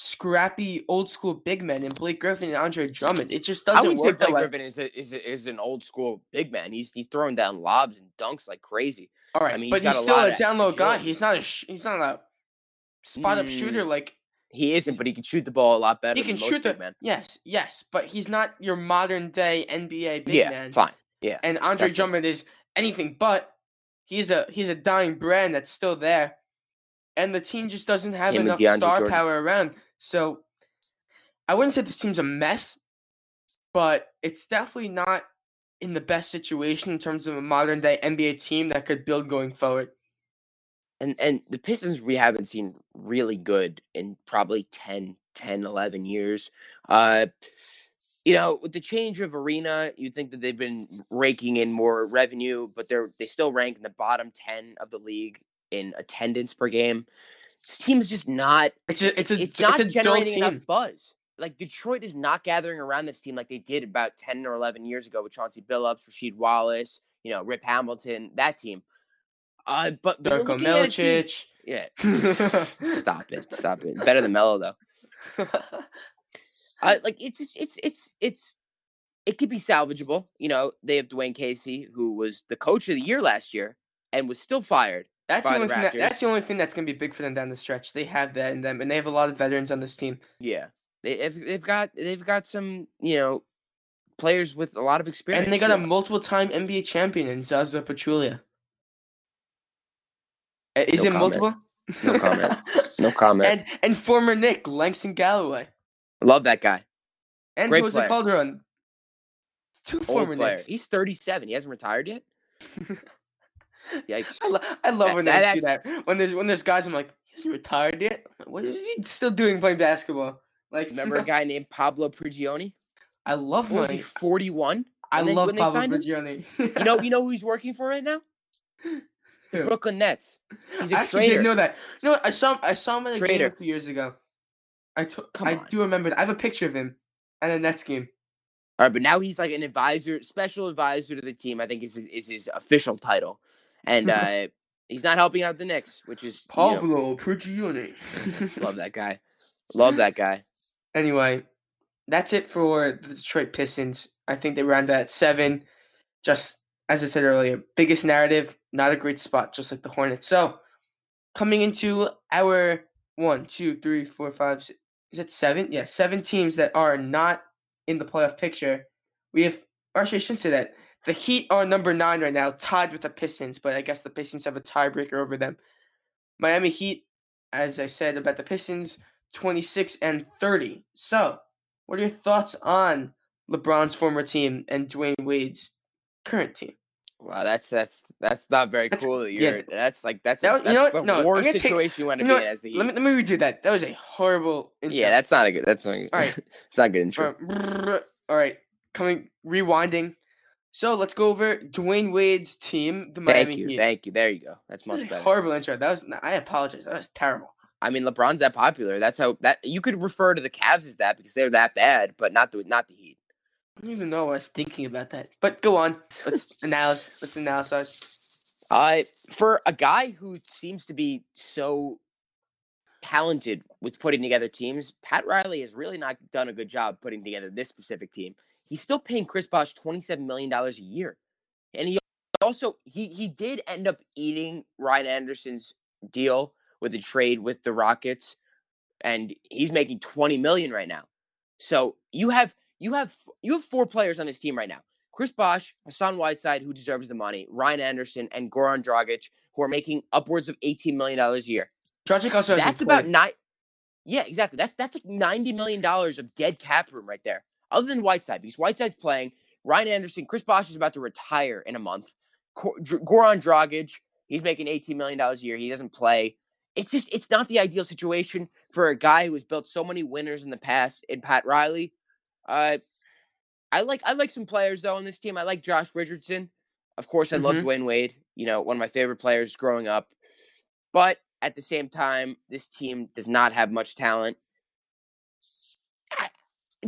scrappy old school big men in Blake Griffin and Andre Drummond. It just doesn't would work that Blake. Griffin is a, is a, is an old school big man. He's he's throwing down lobs and dunks like crazy. All right, I mean, but he's a still a of down low guy. He's not a sh- he's not a spot up shooter Mm, like He isn't, but he can shoot the ball a lot better. he than can most shoot the big men. yes yes, but he's not your modern day NBA big Yeah, man. fine. Yeah, And Andre that's. Drummond is anything but. He's a he's a dying brand that's still there, and the team just doesn't have Him enough star Jordan. power around. So, I wouldn't say this team's a mess, but it's definitely not in the best situation in terms of a modern day NBA team that could build going forward. and and the Pistons we haven't seen really good in probably 10, 10 11 years. Uh you know, with the change of arena, you'd think that they've been raking in more revenue, but they're they still rank in the bottom 10 of the league in attendance per game. This team is just not It's a it's a it's not a dull generating enough team. buzz. Like Detroit is not gathering around this team like they did about 10 or 11 years ago with Chauncey Billups, Rasheed Wallace, you know, Rip Hamilton, that team. Uh, but Darko Milicic. yeah, stop it, stop it. Better than Melo though. I like it's it's it's it's it's it could be salvageable. You know, they have Dwane Casey, who was the coach of the year last year and was still fired. That's the the only thing that, that's the only thing that's gonna be big for them down the stretch. They have that in them, and they have a lot of veterans on this team. Yeah, they, they've they've got they've got some you know players with a lot of experience. And they got you a multiple time NBA champion in Zaza Pachulia. Is No it comment. multiple? No comment. No comment. and and former Knick Langston Galloway Love that guy. and Great Jose player. Calderon. It's two Old former player. Knicks. He's 37. He hasn't retired yet. Yikes. I, lo- I love That- when I see that when there's when there's guys I'm like he hasn't retired yet. What is he still doing playing basketball? Like Remember a guy named Pablo Prigioni? I love What was he, 41? I when love when Pablo? Prigioni. You know, you know who he's working for right now? Who? Brooklyn Nets. He's a I actually trader. didn't know that. You know? I saw I saw him at a game a few years ago. I took. I on. do remember. That. I have a picture of him at a Nets game. All right, but now he's like an advisor, special advisor to the team. I think is is his official title, and uh, he's not helping out the Knicks, which is you know, Pablo Prigioni. love that guy. Love that guy. Anyway, that's it for the Detroit Pistons. I think they round at seven. Just as I said earlier, biggest narrative, not a great spot, just like the Hornets. So, coming into our one, two, three, four, five, six, is it seven? Yeah, seven teams that are not in the playoff picture. We have, or actually, I shouldn't say that. The Heat are number nine right now, tied with the Pistons, but I guess the Pistons have a tiebreaker over them. Miami Heat, as I said about the Pistons, 26 and 30. So, what are your thoughts on LeBron's former team and Dwyane Wade's current team? Wow, that's that's that's not very That's- cool. That you're that's like that's, That a, that's you know what? the No, worst gonna take- situation you want to You be know in what? as the Heat. Let me, let me redo that. That was a horrible intro. yeah, that's not a good. That's not. All right. it's not a good intro. All right, coming rewinding. So let's go over Dwyane Wade's team, the Miami Thank you, Heat. thank you. There you go. That's much better. horrible intro. That was. I apologize. That was terrible. I mean, LeBron's that popular. That's how that you could refer to the Cavs as that because they're that bad, but not the not the Heat. I don't even know I was thinking about that. But go on. Let's analyze. Let's analyze. Uh, for a guy who seems to be so talented with putting together teams. Pat Riley has really not done a good job putting together this specific team. He's still paying Chris Bosh $27 million a year. And he also he he did end up eating Ryan Anderson's deal with the trade with the Rockets and he's making 20 million right now. So you have you have you have four players on this team right now. Chris Bosh, Hassan Whiteside, who deserves the money, Ryan Anderson, and Goran Dragic, who are making upwards of $18 million a year. Dragic also That's about nine. Yeah, exactly. That's that's like $90 million of dead cap room right there. Other than Whiteside, because Whiteside's playing. Ryan Anderson, Chris Bosh is about to retire in a month. Goran Dragic, he's making $18 million a year. He doesn't play. It's just, it's not the ideal situation for a guy who has built so many winners in the past in Pat Riley. Uh, I like I like some players though on this team. I like Josh Richardson. Of course, I mm-hmm. love Dwyane Wade. You know, one of my favorite players growing up. But at the same time, this team does not have much talent.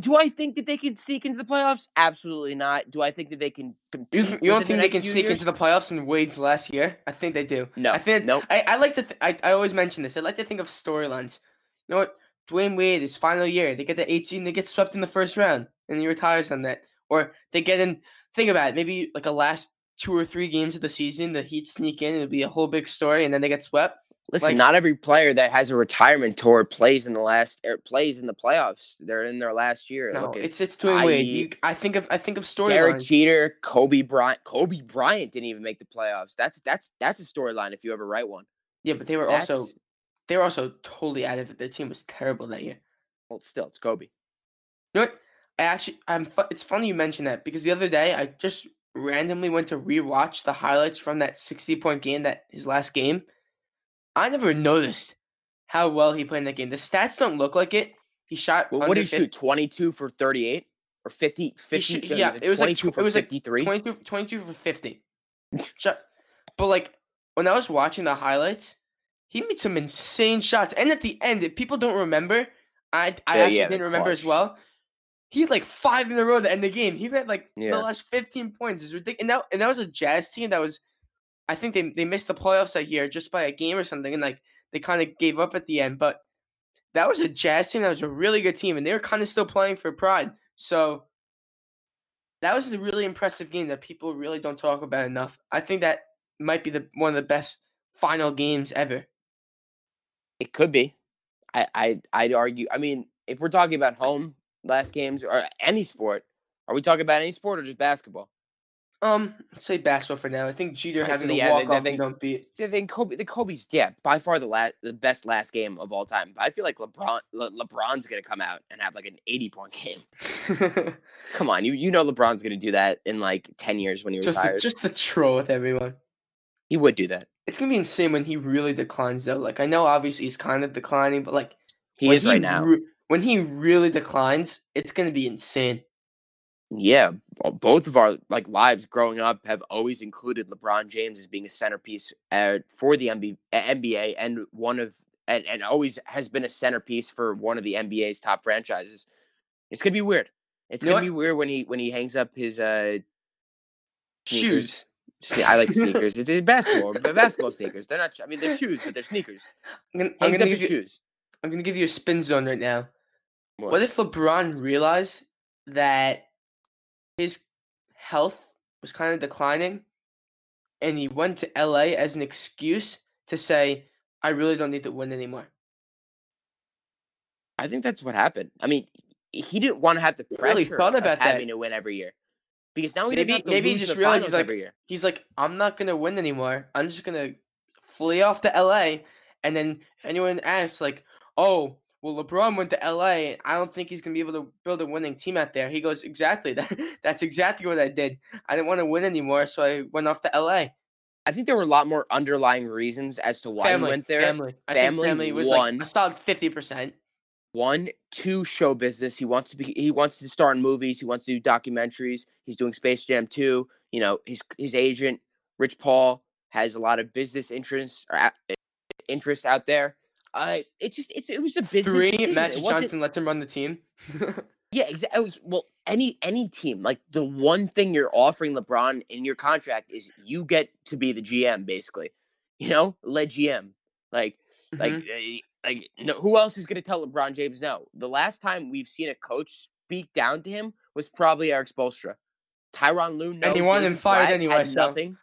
Do I think that they can sneak into the playoffs? Absolutely not. Do I think that they can? You, you don't think the they can sneak years? into the playoffs in Wade's last year? I think they do. No, I think. Nope. I, I like to. Th- I, I always mention this. I like to think of storylines. You know what? Dwyane Wade, his final year, they get the 18, they get swept in the first round, and he retires on that. Or they get in, think about it, maybe like a last two or three games of the season, the Heat sneak in, it'll be a whole big story, and then they get swept. Listen, like, not every player that has a retirement tour plays in the last er, plays in the playoffs. They're in their last year. No, it's it's Dwyane Wade. You, I think of I think of storyline. Derek Jeter, Kobe Bryant. Kobe Bryant didn't even make the playoffs. That's that's that's a storyline if you ever write one. Yeah, but they were that's, also they were also totally out of it. Their team was terrible that year. Well, still, it's Kobe. You know what? I actually, I'm. Fu- it's funny you mentioned that because the other day I just randomly went to rewatch the highlights from that 60 point game, that his last game. I never noticed how well he played in that game. The stats don't look like it. He shot. Well, what did he shoot? 22 for 38 or 50? 50 yeah, it was like it was 53. Like 22, 22 for 50. shot. but like when I was watching the highlights, he made some insane shots. And at the end, if people don't remember, I I yeah, actually yeah, didn't remember as well. He had like five in a row to end the game. He had like yeah. the last 15 points. It's ridiculous. And that, and that was a Jazz team that was, I think they, they missed the playoffs that year just by a game or something. And like they kind of gave up at the end. But that was a Jazz team that was a really good team. And they were kind of still playing for pride. So that was a really impressive game that people really don't talk about enough. I think that might be the one of the best final games ever. It could be. I, I I'd argue. I mean, if we're talking about home last games or any sport, are we talking about any sport or just basketball? Um, let's say basketball for now. I think Jeter right, having so, yeah, walk off think, don't beat. I think Kobe, the Kobe's yeah by far the last the best last game of all time. But I feel like LeBron Le, LeBron's gonna come out and have like an eighty point game. come on, you you know LeBron's gonna do that in like ten years when he just retires. just to troll with everyone. He would do that. It's gonna be insane when he really declines though. Like I know obviously he's kind of declining, but like he is he right now. Re- when he really declines, it's gonna be insane. Yeah, both of our like lives growing up have always included LeBron James as being a centerpiece uh, for the NBA and one of and, and always has been a centerpiece for one of the NBA's top franchises. It's gonna be weird. It's you gonna be weird when he when he hangs up his uh shoes. I like sneakers. It's, it's basketball, but basketball sneakers. They're not. I mean, they're shoes, but they're sneakers. I'm gonna, I'm gonna give you, shoes. I'm gonna give you a spin zone right now. What? what if LeBron realized that his health was kind of declining, and he went to LA as an excuse to say, "I really don't need to win anymore." I think that's what happened. I mean, he didn't want to have the pressure really thought about of having that. to win every year because now he maybe maybe he just realized he's like he's like I'm not gonna win anymore. I'm just gonna flee off to LA, and then if anyone asks like, oh. Well, LeBron went to LA. I don't think he's gonna be able to build a winning team out there. He goes, exactly. That that's exactly what I did. I didn't want to win anymore, so I went off to LA. I think there were a lot more underlying reasons as to why family, he went there. Family, I family, family was one. like a solid fifty percent. One, two, show business. He wants to be. He wants to star in movies. He wants to do documentaries. He's doing Space Jam 2. You know, his his agent Rich Paul has a lot of business interests or interest out there. Uh, it just it's it was a business. Three, decision. Magic Johnson lets him run the team. yeah, exactly. Oh, well, any any team like the one thing you're offering LeBron in your contract is you get to be the GM, basically. You know, lead GM. Like mm-hmm. like like no, who else is going to tell LeBron James no? The last time we've seen a coach speak down to him was probably Erik Spoelstra. Tyronn Lue, no, And he wanted him fired anyway, so- nothing.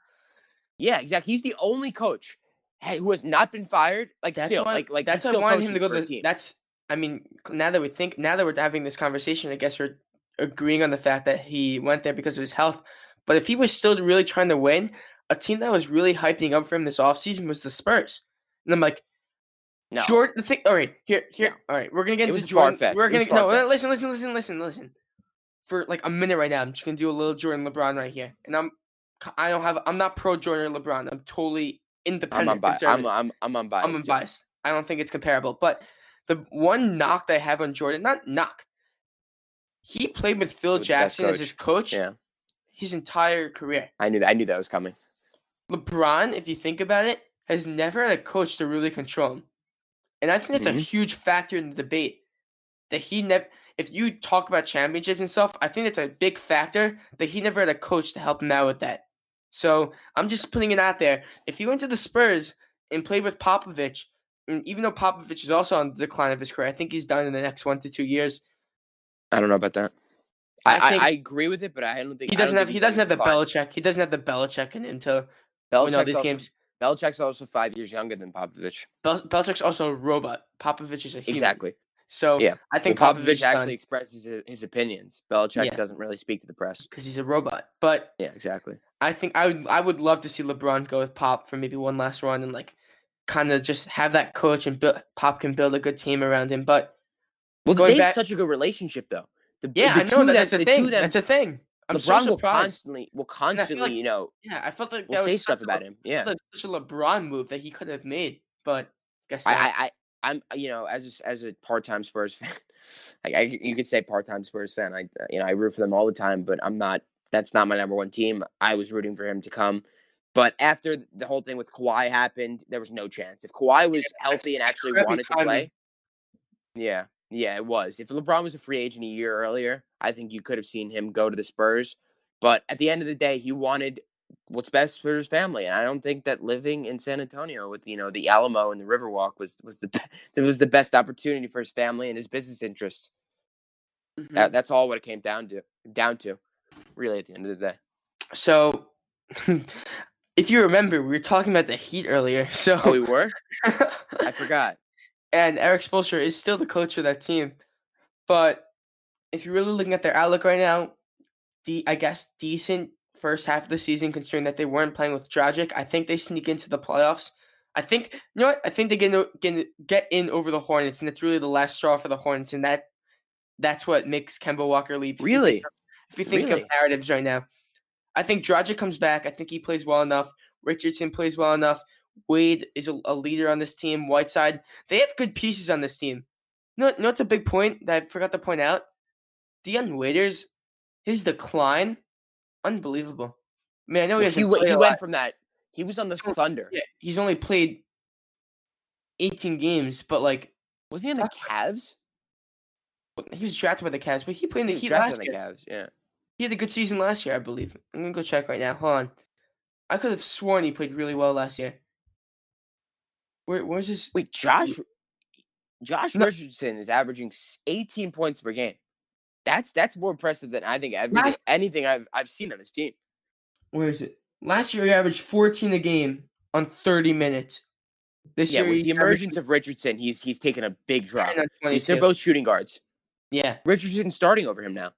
Yeah, exactly. He's the only coach who has not been fired. Like That's still, why, like like that's he's why I still wanted him to go to. team. That's I mean, now that we think, now that we're having this conversation, I guess we're agreeing on the fact that he went there because of his health. But if he was still really trying to win, a team that was really hyping up for him this offseason was the Spurs. And I'm like, No, Jordan, the thing. All right, here, here. No. All right, we're gonna get It into Jordan. far-fetched. We're gonna no. far-fetched. Listen, listen, listen, listen, listen. For like a minute right now, I'm just gonna do a little Jordan LeBron right here, and I'm, I don't have. I'm not pro Jordan or LeBron. I'm totally I'm independent. unbiased. I'm. I'm I'm unbiased. I'm unbiased. I don't think it's comparable. But the one knock that I have on Jordan, not knock, he played with Phil With Jackson as his coach Yeah, his entire career. I knew that. I knew that was coming. LeBron, if you think about it, has never had a coach to really control him. And I think that's a Mhm. huge factor in the debate. That he never, if you talk about championships and stuff, I think it's a big factor that he never had a coach to help him out with that. So I'm just putting it out there. If he went to the Spurs and played with Popovich, and even though Popovich is also on the decline of his career, I think he's done in the next one to two years. I don't know about that. I I, I, agree with it, but I don't think He doesn't have he doesn't have the decline. Belichick. He doesn't have the Belichick in him to win all these also, games. Belichick's also five years younger than Popovich. Bel- Belichick's also a robot. Popovich is a human. Exactly. So Yeah. I think Well, Popovich Popovich actually expresses his, his opinions. Belichick Yeah. doesn't really speak to the press. because he's a robot. But Yeah, exactly. I think I would I would love to see LeBron go with Pop for maybe one last run and like kind of just have that coach and build, Pop can build a good team around him. But Well, they have back- such a good relationship, though. The, yeah, the I know that that's a the two thing. That's a thing. I'm LeBron so will constantly, will feel like- constantly, you know, yeah, I felt like will that say stuff about a, him. Yeah. like such a LeBron move that he could have made. But guess I. I, I, I'm, you know, as a, as a part-time Spurs fan, like I, you could say part-time Spurs fan. I, uh, you know, I root for them all the time, but I'm not. That's not my number one team. I was rooting for him to come, but after the whole thing with Kawhi happened, there was no chance. If Kawhi was healthy and actually wanted to play, yeah, yeah, it was. If LeBron was a free agent a year earlier, I think you could have seen him go to the Spurs. But at the end of the day, he wanted what's best for his family, and I don't think that living in San Antonio with you know the Alamo and the Riverwalk was was the that was the best opportunity for his family and his business interests. Mhm. That, that's all what it came down to. Down to, really, at the end of the day. So, if you remember, we were talking about the Heat earlier. So Oh, we were. I forgot. and Erik Spoelstra is still the coach of that team. But if you're really looking at their outlook right now, de- I guess decent first half of the season, considering that they weren't playing with Dragic. I think they sneak into the playoffs. I think you know what? I think they get in, get in, get in over the Hornets, and it's really the last straw for the Hornets, and that that's what makes Kemba Walker leave. if you think Really? If you think Really? of narratives right now, I think Dragic comes back. I think he plays well enough. Richardson plays well enough. Wade is a, a leader on this team. Whiteside, they have good pieces on this team. You know, you know, it's a big point that I forgot to point out. Dion Waiters, his decline, unbelievable. Man, I know he Well, he w- he went from that. He was on the Thunder. Yeah, he's only played 18 games, but like Was he on the Cavs? he was drafted by the Cavs, but he played in the He Heat drafted last the year. Cavs. Yeah. He had a good season last year, I believe. I'm gonna go check right now. Hold on. I could have sworn he played really well last year. Where where's his Wait, Josh. Josh No. Richardson is averaging 18 points per game. That's that's more impressive than I think anything I've I've seen on this team. where is it? Last year he averaged 14 a game on 30 minutes. This Yeah, year with he the averaged emergence of Richardson, he's he's taken a big drop. He's, they're both shooting guards. Yeah. Richardson's starting over him now.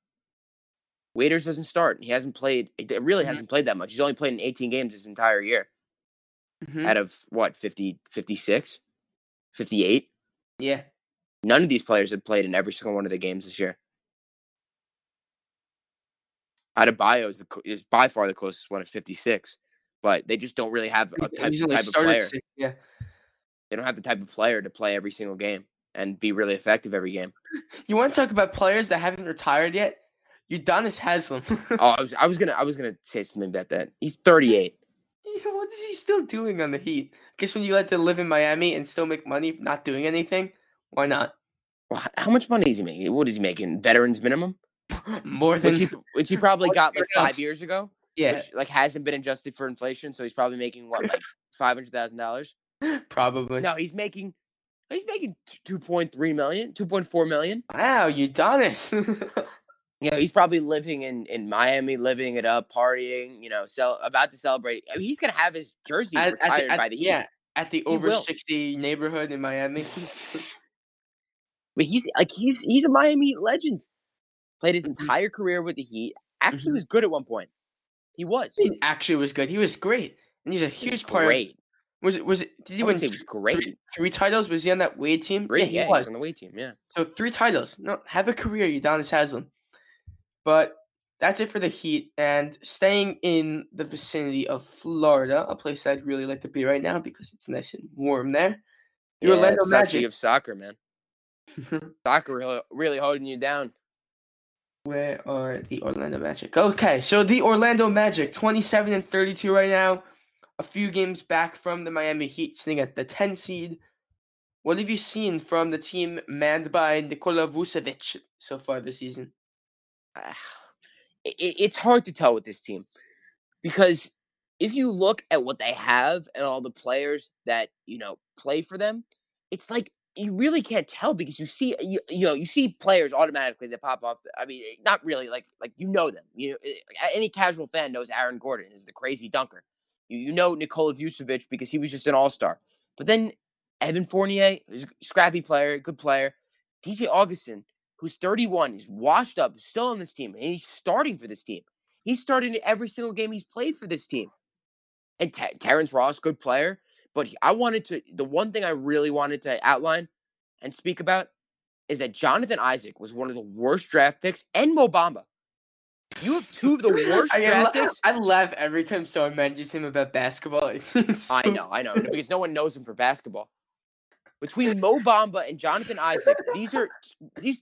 Waiters doesn't start. He hasn't played. It really Mhm. hasn't played that much. He's only played in 18 games this entire year. mhm, Out of what 50, 56, 58. Yeah. None of these players have played in every single one of the games this year. Adebayo is, the, is by far the closest one at 56, but they just don't really have a type, the type of player. six- Yeah. They don't have the type of player to play every single game and be really effective every game. You want to talk about players that haven't retired yet? Udonis Haslem. Oh, I was I was gonna I was gonna say something about that. He's 38. what is he still doing on the Heat? I guess when you let to live in Miami and still make money not doing anything, why not? Well, how much money is he making? What is he making? Veterans minimum, More than which he which he probably got like five years ago. yeah, which like hasn't been adjusted for inflation, so he's probably making what like five hundred thousand dollars. probably. No, he's making He's making 2.3 million, 2.4 million. Wow, you Udonis. You know, he's probably living in, in Miami, living it up, partying, you know, cel- about to celebrate. I mean, he's going to have his jersey At- at the- retired at- by the yeah, at the over 60 neighborhood in Miami. But he's like he's he's a Miami legend. Played his entire career with the Heat. Actually Mhm. was good at one point. He was. he actually was good. He was great. And he's a He was huge part of great. Was it? Was it? Did he I win say he was great. three, three titles? Was he on that Wade team? Yeah, he yeah, he was. was on the way team. Yeah. So three titles. No, have a career, Udonis Haslem. But that's it for the Heat. And staying in the vicinity of Florida, a place I'd really like to be right now because it's nice and warm there. The yeah, Orlando Magic. Have soccer, man. Soccer really, really holding you down. Where are the Orlando Magic? Okay, so the Orlando Magic, 27 and 32 right now. A few games back from the Miami Heat, sitting at the 10 seed. What have you seen from the team manned by Nikola Vucevic so far this season? Ah, it, it's hard to tell with this team because if you look at what they have and all the players that you know play for them, it's like you really can't tell because you see you, you know you see players automatically that pop off. I mean, eh, not really like like you know them. You eh, any casual fan knows Aaron Gordon is the crazy dunker. You you know Nikola Vucevic because he was just an all star. But then Evan Fournier, a scrappy player, good player. DJ Augustin, who's 31, is washed up, still on this team, and he's starting for this team. He's starting every single game he's played for this team. And Ter- Terrence Ross, good player, but I wanted to. The one thing I really wanted to outline and speak about is that Jonathan Isaac was one of the worst draft picks, and Mo Bamba. You have two of the worst I, draft picks. I laugh every time someone mentions him about basketball. It's, it's I know, I know, because no one knows him for basketball. Between Mo Bamba and Jonathan Isaac, these are these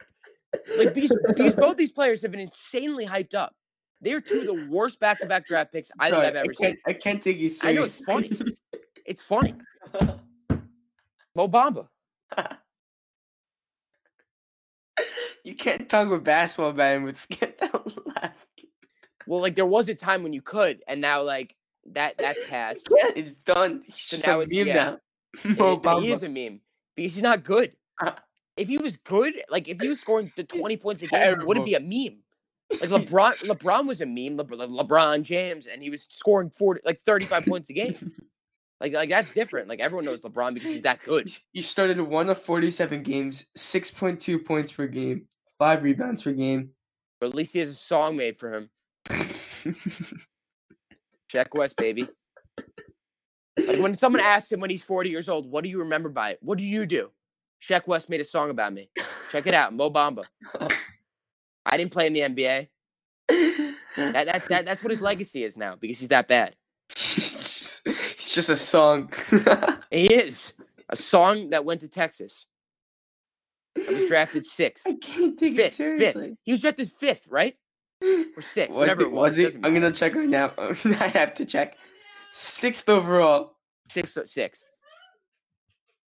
like because because both these players have been insanely hyped up. They're two of the worst back-to-back draft picks I think Sorry, I've ever I seen. I can't take you I know, it's funny. It's funny. Mo Bamba. you can't talk about basketball him with without laughing. Well, like there was a time when you could, and now like that that's past. Yeah, it's done. He's So just now a meme yeah. now. Mo it- and he is a meme because he's not good. Uh, If he was good, like if he was scoring the He's twenty points a game, it wouldn't be a meme. Like LeBron, LeBron was a meme. Le- Le- LeBron James, and he was scoring forty, like thirty-five points a game. Like, like that's different. Like everyone knows LeBron because he's that good. He started one of 47 games, 6.2 points per game, five rebounds per game. But at least he has a song made for him. Shek Wes, baby. Like when someone asks him when he's forty years old, "What do you remember by it? What do you do?" Shek Wes made a song about me. Check it out, Mo Bamba. I didn't play in the NBA. That, that, that, that's what his legacy is now because he's that bad. It's just a song. He is a song that went to Texas. I was drafted sixth, I can't take it fifth, fifth. seriously. He was drafted fifth, right? Or sixth, Was whatever it? it was. Was it? I'm gonna check right now. I have to check. Sixth overall. sixth, uh, sixth.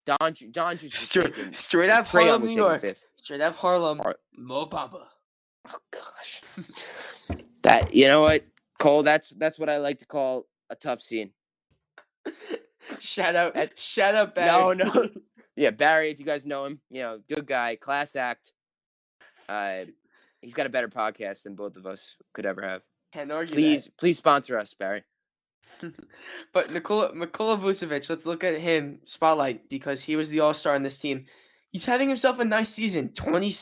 Don, Don just Straight, taken. straight out Harlem, was New York. fifth. Straight out Harlem. Har- Mo Bamba. Oh gosh. that you know what, Cole? That's that's what I like to call a tough scene. Shout out. That- shout out No, Barry. no. Yeah, Barry, if you guys know him, you know, good guy, class act. Uh, he's got a better podcast than both of us could ever have. Can't argue Please, please sponsor us, Barry. But Nikola Nikola Vucevic, let's look at him spotlight because he was the all star on this team. He's having himself a nice season. Twenty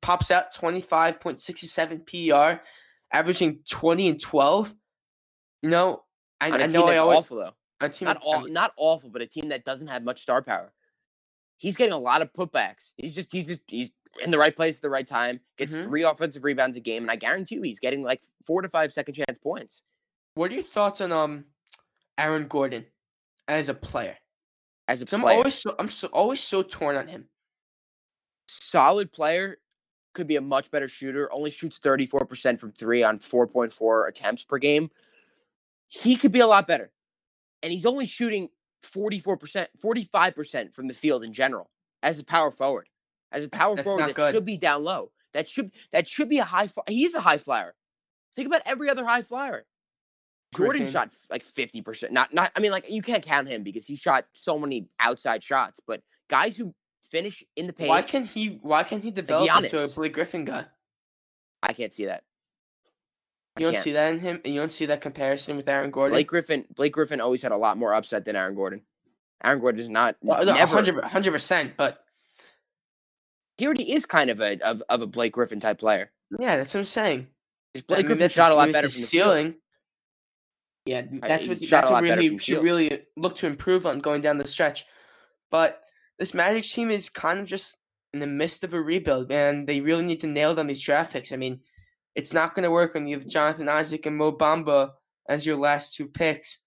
pops out twenty five point sixty seven PER, averaging twenty and twelve. You know, I, On a I team know I always awful though. A team Not all, not awful, but a team that doesn't have much star power. He's getting a lot of putbacks. He's just, he's just, he's in the right place at the right time. Gets Mhm. three offensive rebounds a game, and I guarantee you, he's getting like four to five second chance points. What are your thoughts on um Aaron Gordon as a player? As a 'Cause I'm always so I'm so always so torn on him. solid player, could be a much better shooter. Only shoots 34% from three on 4.4 attempts per game. He could be a lot better. And he's only shooting 44%, 45% from the field in general as a power forward. As a power That's forward that good. should be down low. That should that should be a high. He's a high flyer. Think about every other high flyer. Jordan Griffin. shot like 50%. Not not I mean like you can't count him because he shot so many outside shots, but guys who finish in the paint. Why can he? Why can't he develop into a Blake Griffin guy? I can't see that. I You don't see that in him, and you don't see that comparison with Aaron Gordon. Blake Griffin. Blake Griffin always had a lot more upset than Aaron Gordon. Aaron Gordon is not. Well, no, never. 100 percent. But He already is kind of a of, of a Blake Griffin type player. yeah, that's what I'm saying. Just I Blake mean, Griffin shot a lot better from the field. ceiling. Yeah, that's he what shot that's what really should really look to improve on going down the stretch. But this Magic team is kind of just in the midst of a rebuild, and they really need to nail down these draft picks. I mean, it's not going to work when you have Jonathan Isaac and Mo Bamba as your last two picks,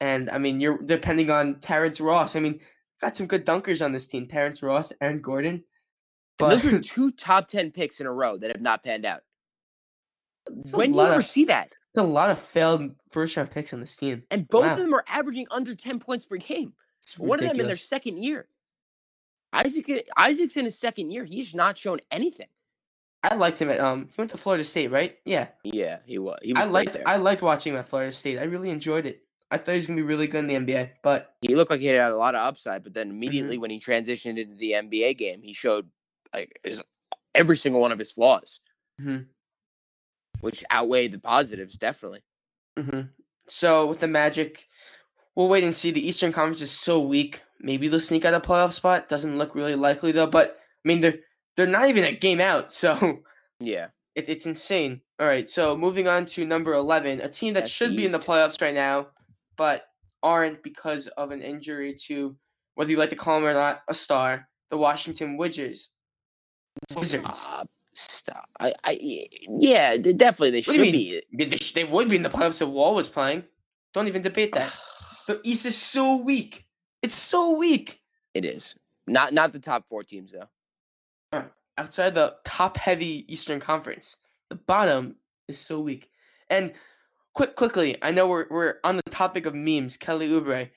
and I mean you're depending on Terrence Ross. I mean, got some good dunkers on this team: Terrence Ross, Aaron Gordon. And But those are two top ten picks in a row that have not panned out. When do you ever of- see that? it's a lot of failed first round picks on this team. And both Wow. of them are averaging under ten points per game. One of them in their second year. Isaac Isaac's in his second year. He's not shown anything. I liked him at um. He went to Florida State, right? Yeah, Yeah, he was. He was I liked. I liked watching him at Florida State. I really enjoyed it. I thought he was gonna be really good in the NBA, but he looked like he had a lot of upside, but then Mm-hmm. immediately when he transitioned into the NBA game, he showed like his, every single one of his flaws, Mhm. which outweighed the positives definitely. hmm so with the Magic, we'll wait and see. The Eastern Conference is so weak. Maybe they'll sneak out a playoff spot. Doesn't look really likely though. But I mean, they're they're not even a game out, so Yeah, it, it's insane. All right, so moving on to number eleven, a team that That's should be in the playoffs right now, but aren't because of an injury to whether you like to call them or not a star, the Washington Wizards. Wizards. Stop. Stop. I, I, yeah, definitely they should be. They, sh- they would be in the playoffs if Wall was playing. Don't even debate that. The East is so weak. It's so weak. It is not not the top four teams though. Outside the top heavy Eastern Conference, the bottom is so weak. And quick, quickly, I know we're we're on the topic of memes. Kelly Oubre.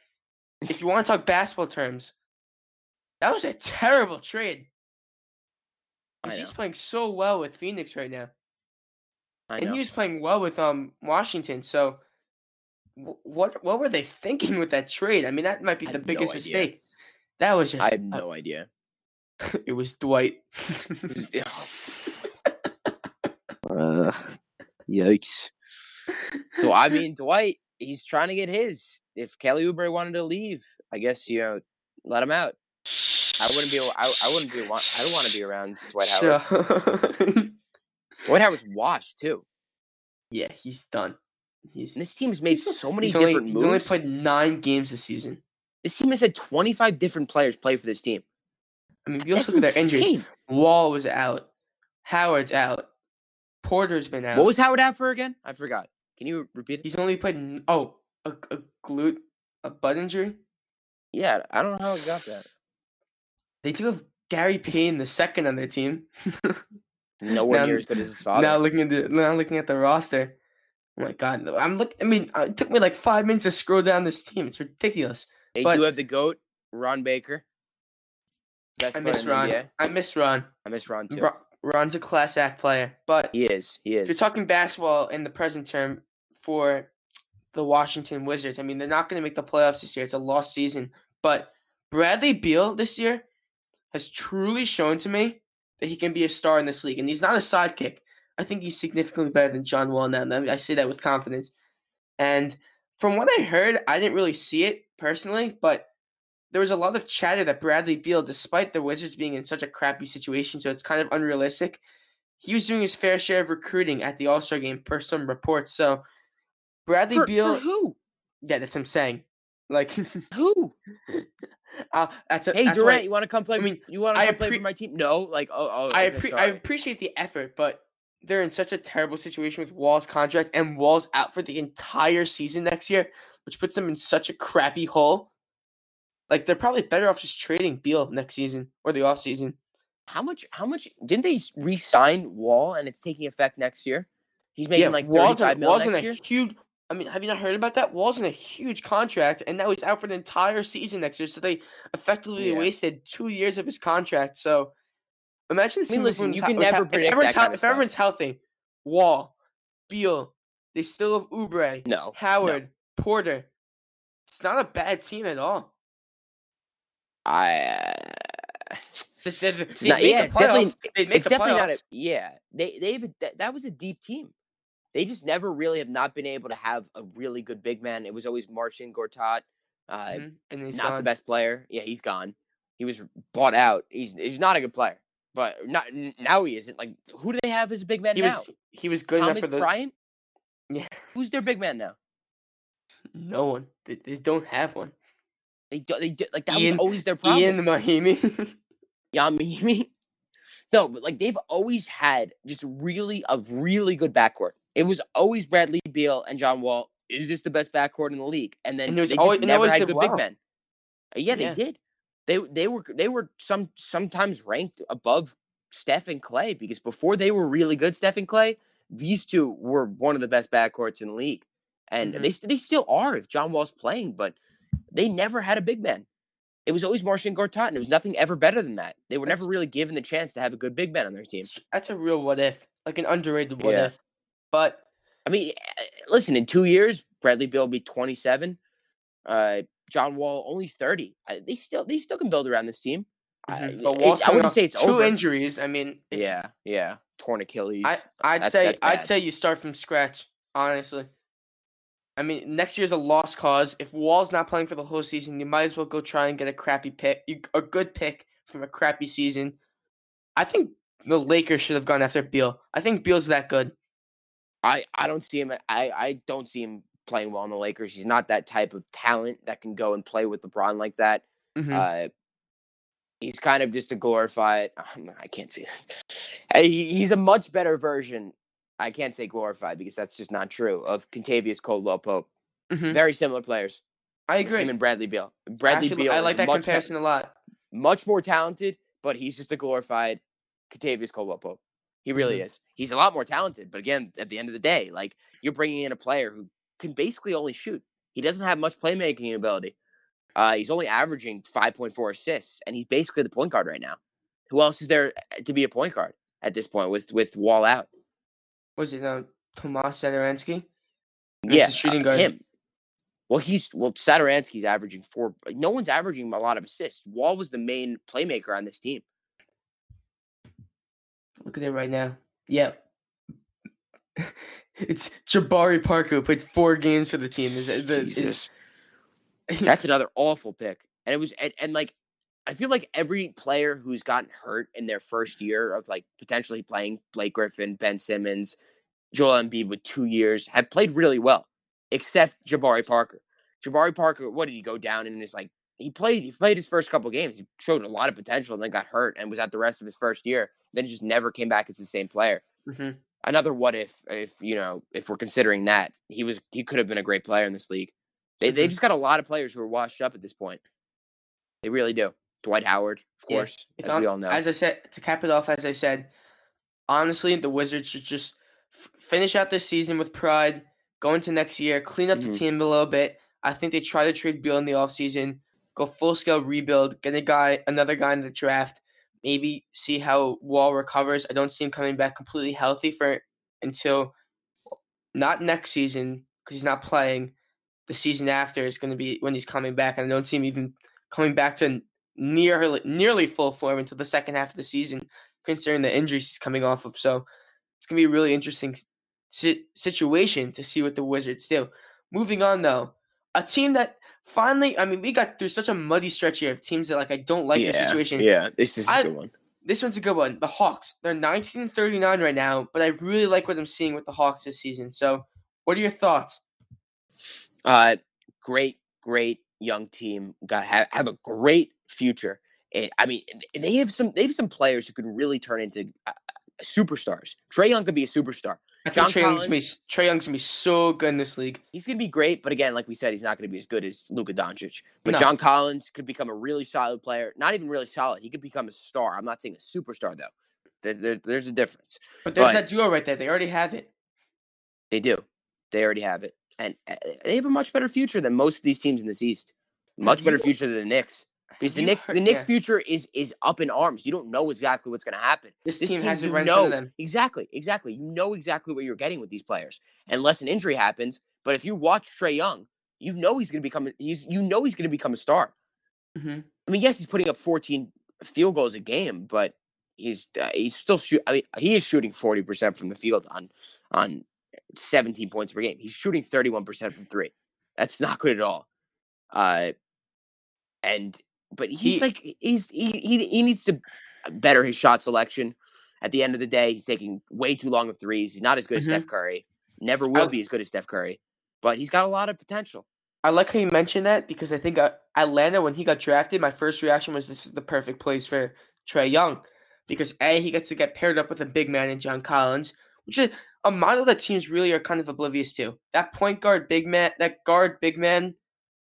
If you want to talk basketball terms, that was a terrible trade. He's playing so well with Phoenix right now. I and he was playing well with um Washington. So, wh- what what were they thinking with that trade? I mean, that might be the no biggest idea. mistake. That was just. I have no idea. it was Dwight. Ugh, yikes. So I mean, Dwight, he's trying to get his. If Kelly Oubre wanted to leave, I guess you know, let him out. I wouldn't be. I, I wouldn't be. I don't want to be around Dwight Howard. Howard. Dwight Howard's washed too. yeah, he's done. He's And this team's made so many he's only, different he's moves. only played nine games this season. this team has had 25 different players play for this team. I mean, if you also look at their injuries. Wall was out. Howard's out. Porter's been out. What was Howard out for again? I forgot. Can you repeat it? He's only played. Oh, a, a glute, a butt injury. Yeah, I don't know how he got that. They do have Gary Payton the second on their team. Nowhere Now- near as good as his father. Now looking at the now looking at the roster, oh my god! I'm look. I mean, uh, it took me like five minutes to scroll down this team. It's ridiculous. they but- do have the goat, Ron Baker. Best I miss Ron. I miss Ron. I miss Ron too. Ron's a class act player, but He is. He is. if you're talking basketball in the present term for the Washington Wizards, I mean, they're not going to make the playoffs this year. It's a lost season. But Bradley Beal this year has truly shown to me that he can be a star in this league. And he's not a sidekick. I think he's significantly better than John Wall now. I say that with confidence. And from what I heard, I didn't really see it personally, but there was a lot of chatter that Bradley Beal, despite the Wizards being in such a crappy situation, so it's kind of unrealistic, he was doing his fair share of recruiting at the All Star game per some reports. So Bradley For, Beal, for who? yeah, that's what I'm saying. Like, Who? uh, that's a, Hey that's Durant, why you want to come play? I mean, you want to I come play for my team? No, like oh oh. I okay, appre- I appreciate the effort, but they're in such a terrible situation with Wall's contract, and Wall's out for the entire season next year, which puts them in such a crappy hole. Like they're probably better off just trading Beal next season or the off season. How much? How much? Didn't they re-sign Wall and it's taking effect next year? He's making like Wall's thirty-five in, mil Wall's in next a year. huge. I mean, have you not heard about that? Wall's in a huge contract, and now he's out for an entire season next year. So they effectively Yeah. wasted two years of his contract. So imagine. this I mean, listen, you can Hou- never if predict everyone's hel- of If everyone's healthy, Wall, Beal, they still have Oubre, No, Howard, Porter. It's not a bad team at all. I They- they- they It's not- yeah, it's definitely playoffs. It's definitely not a playoffs. yeah. They they've that, that was a deep team. They just never really have not been able to have a really good big man. It was always Marcin Gortat, uh, Mhm, And he's not the best player. Yeah, he's gone. He was bought out. He's he's not a good player, but not now he isn't. Like who do they have as a big man He now? was he was good Thomas enough for the Bryant. Yeah. Who's their big man now? no one. They, they don't have one. They do, they do, like that Ian- was always their problem. Ian Mahinmi. Yamimi. No, but like they've always had just really a really good backcourt. It was always Bradley Beal and John Wall. Is this the best backcourt in the league? And then And they always- never always had good big men. Uh, Yeah, they Yeah. did. They they were they were some sometimes ranked above Steph and Klay because before they were really good, Steph and Klay, these two were one of the best backcourts in the league, and Mhm. they they still are if John Wall's playing, but they never had a big man. It was always Marcin Gortat, and it was nothing ever better than that. They were never really given the chance to have a good big man on their team. That's- a real what if, like an underrated what Yeah. if. But I mean, eh, listen, in two years, Bradley Beal will be 27. Uh, John Wall only 30. I, they still they still can build around this team. I, mhm, but I wouldn't say it's two over. injuries. I mean, it- Yeah, yeah, torn Achilles. I I'd That's- say I'd say you start from scratch. Honestly, I mean next year's a lost cause. If Wall's not playing for the whole season, you might as well go try and get a crappy pick, a good pick from a crappy season. I think the Lakers should have gone after Beal. I think Beal's that good. I I don't see him. I I don't see him playing well in the Lakers. He's not that type of talent that can go and play with LeBron like that. Mhm. Uh, he's kind of just a glorified. I can't see this. He, he's a much better version. I can't say glorified because that's just not true. Of Kentavious Caldwell Pope, Mhm. very similar players. I agree. Him and Bradley Beal. Bradley Actually, Beal. I like that much, comparison a lot. much more talented, but he's just a glorified Kentavious Caldwell Pope. He really Mhm. is. He's a lot more talented, but again, at the end of the day, like you're bringing in a player who can basically only shoot. He doesn't have much playmaking ability. Uh, he's only averaging 5.4 assists, and he's basically the point guard right now. Who else is there uh, to be a point guard at this point with with Wall out? Was it uh, Tomas Satoransky? yeah, shooting uh, guard. him. Well, he's well. Satoransky's averaging four. No one's averaging a lot of assists. Wall was the main playmaker on this team. Look at it right now. Yep. it's Jabari Parker who played four games for the team. Is, is, is Jesus. That's another awful pick. And it was and, and like I feel like every player who's gotten hurt in their first year of like potentially playing Blake Griffin, Ben Simmons, Joel Embiid with two years had played really well, except Jabari Parker. Jabari Parker, what did he go down and his like he played he played his first couple games. He showed a lot of potential and then got hurt and was out the rest of his first year. Then just never came back as the same player. Mhm. Another what if if you know if we're considering that he was he could have been a great player in this league. They they Mhm. just got a lot of players who are washed up at this point. They really do. Dwight Howard, of course, It's as on- we all know. As I said, to cap it off, as I said, honestly, the Wizards should just f- finish out this season with pride, go into next year, clean up Mhm. the team a little bit. I think they try to trade Beal in the offseason, go full scale rebuild, get a guy, another guy in the draft, maybe see how Wall recovers. I don't see him coming back completely healthy for until not next season because he's not playing. The season after is going to be when he's coming back, and I don't see him even coming back to nearly nearly full form until the second half of the season, considering the injuries he's coming off of. So it's gonna be a really interesting si- situation to see what the Wizards do. Moving on though, a team that finally, I mean, we got through such a muddy stretch here of teams that like I don't like the situation. Yeah, this is I- a good one. This one's a good one. The Hawks, they're 19 and 39 right now, but I really like what I'm seeing with the Hawks this season. So, what are your thoughts? Uh, great, great young team. Got have, have a great future. Eh, I mean, they have some they have some players who can really turn into uh, superstars. Trae Young could be a superstar. I John think Trae Young's, gonna be, Trae Young's gonna be so good in this league. He's gonna be great, but again, like we said, he's not gonna be as good as Luka Doncic. But No. John Collins could become a really solid player. Not even really solid. He could become a star. I'm not saying a superstar though. There, there- there's a difference. But there's But- that duo right there. They already have it. They do. They already have it, and uh, they have a much better future than most of these teams in this East. Much better future than the Knicks. Because the you Knicks, heard- the Knicks' yeah. future is is up in arms. You don't know exactly what's going to happen. This, team, team, has you right know them. exactly, exactly. You know exactly what you're getting with these players, unless an injury happens. But if you watch Trae Young, you know he's going to become. He's you know he's going to become a star. hmm I mean, yes, he's putting up 14 field goals a game, but he's uh, he's still shoot. I mean, he is shooting forty percent from the field on on seventeen points per game. He's shooting thirty one percent from three. That's not good at all. Uh, and but he's He- like he's he, he he needs to better his shot selection. At the end of the day, he's taking way too long of threes. He's not as good as Mhm. Steph Curry. Never will I- be as good as Steph Curry, but he's got a lot of potential. I like how you mentioned that because I think uh, Atlanta, when he got drafted, my first reaction was this is the perfect place for Trae Young. Because A, he gets to get paired up with a big man in John Collins, which is a model that teams really are kind of oblivious to. That point guard, big man, that guard, big man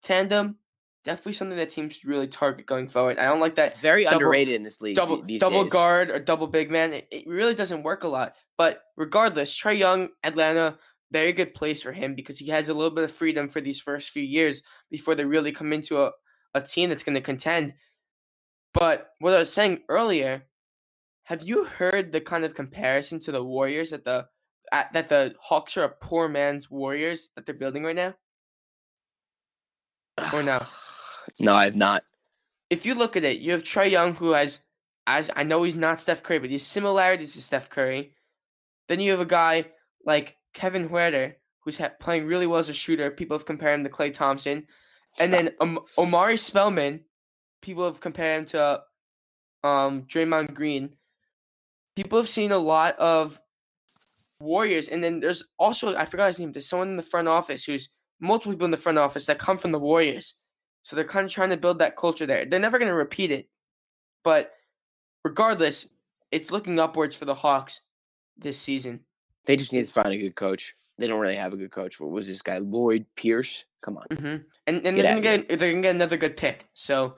tandem, definitely something that teams should really target going forward. I don't like that It's very double- underrated in this league. double double days. guard or double big man. It, it really doesn't work a lot. But regardless, Trae Young, Atlanta, very good place for him because he has a little bit of freedom for these first few years before they really come into a, a team that's going to contend. But what I was saying earlier, have you heard the kind of comparison to the Warriors that the at, that the Hawks are a poor man's Warriors that they're building right now? Or no? No, I have not. if you look at it, you have Trae Young, who has, as I know he's not Steph Curry, but he has similarities to Steph Curry. Then you have a guy like Kevin Huerter, who's ha- playing really well as a shooter. People have compared him to Klay Thompson, and then um, Omari Spellman. People have compared him to um, Draymond Green. People have seen a lot of Warriors, and then there's also I forgot his name. There's someone in the front office who's multiple people in the front office that come from the Warriors. So they're kind of trying to build that culture there. They're never going to repeat it, but regardless, it's looking upwards for the Hawks this season. They just need to find a good coach. They don't really have a good coach. What was this guy, Lloyd Pierce? Come on. hmm And and they're gonna get they're gonna get another good pick. So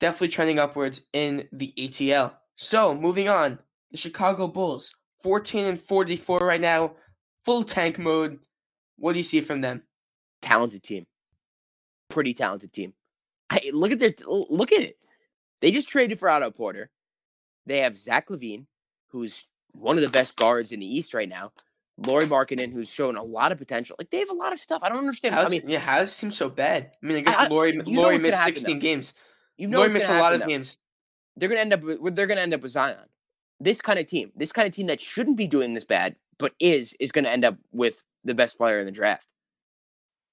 definitely trending upwards in the ATL. So moving on, the Chicago Bulls, fourteen and forty four right now, full tank mode. What do you see from them? Talented team. Pretty talented team. I, look at their look at it. They just traded for Otto Porter. They have Zach LaVine, who's one of the best guards in the East right now. Lauri Markkanen, who's shown a lot of potential. Like they have a lot of stuff. I don't understand. How's, I mean, yeah, how does this team so bad? I mean, I guess I- Lauri Lauri missed happen, sixteen though. games. you know Lauri missed a lot of though. games. They're gonna end up. With, they're gonna end up with Zion. This kind of team. This kind of team that shouldn't be doing this bad, but is is gonna end up with the best player in the draft.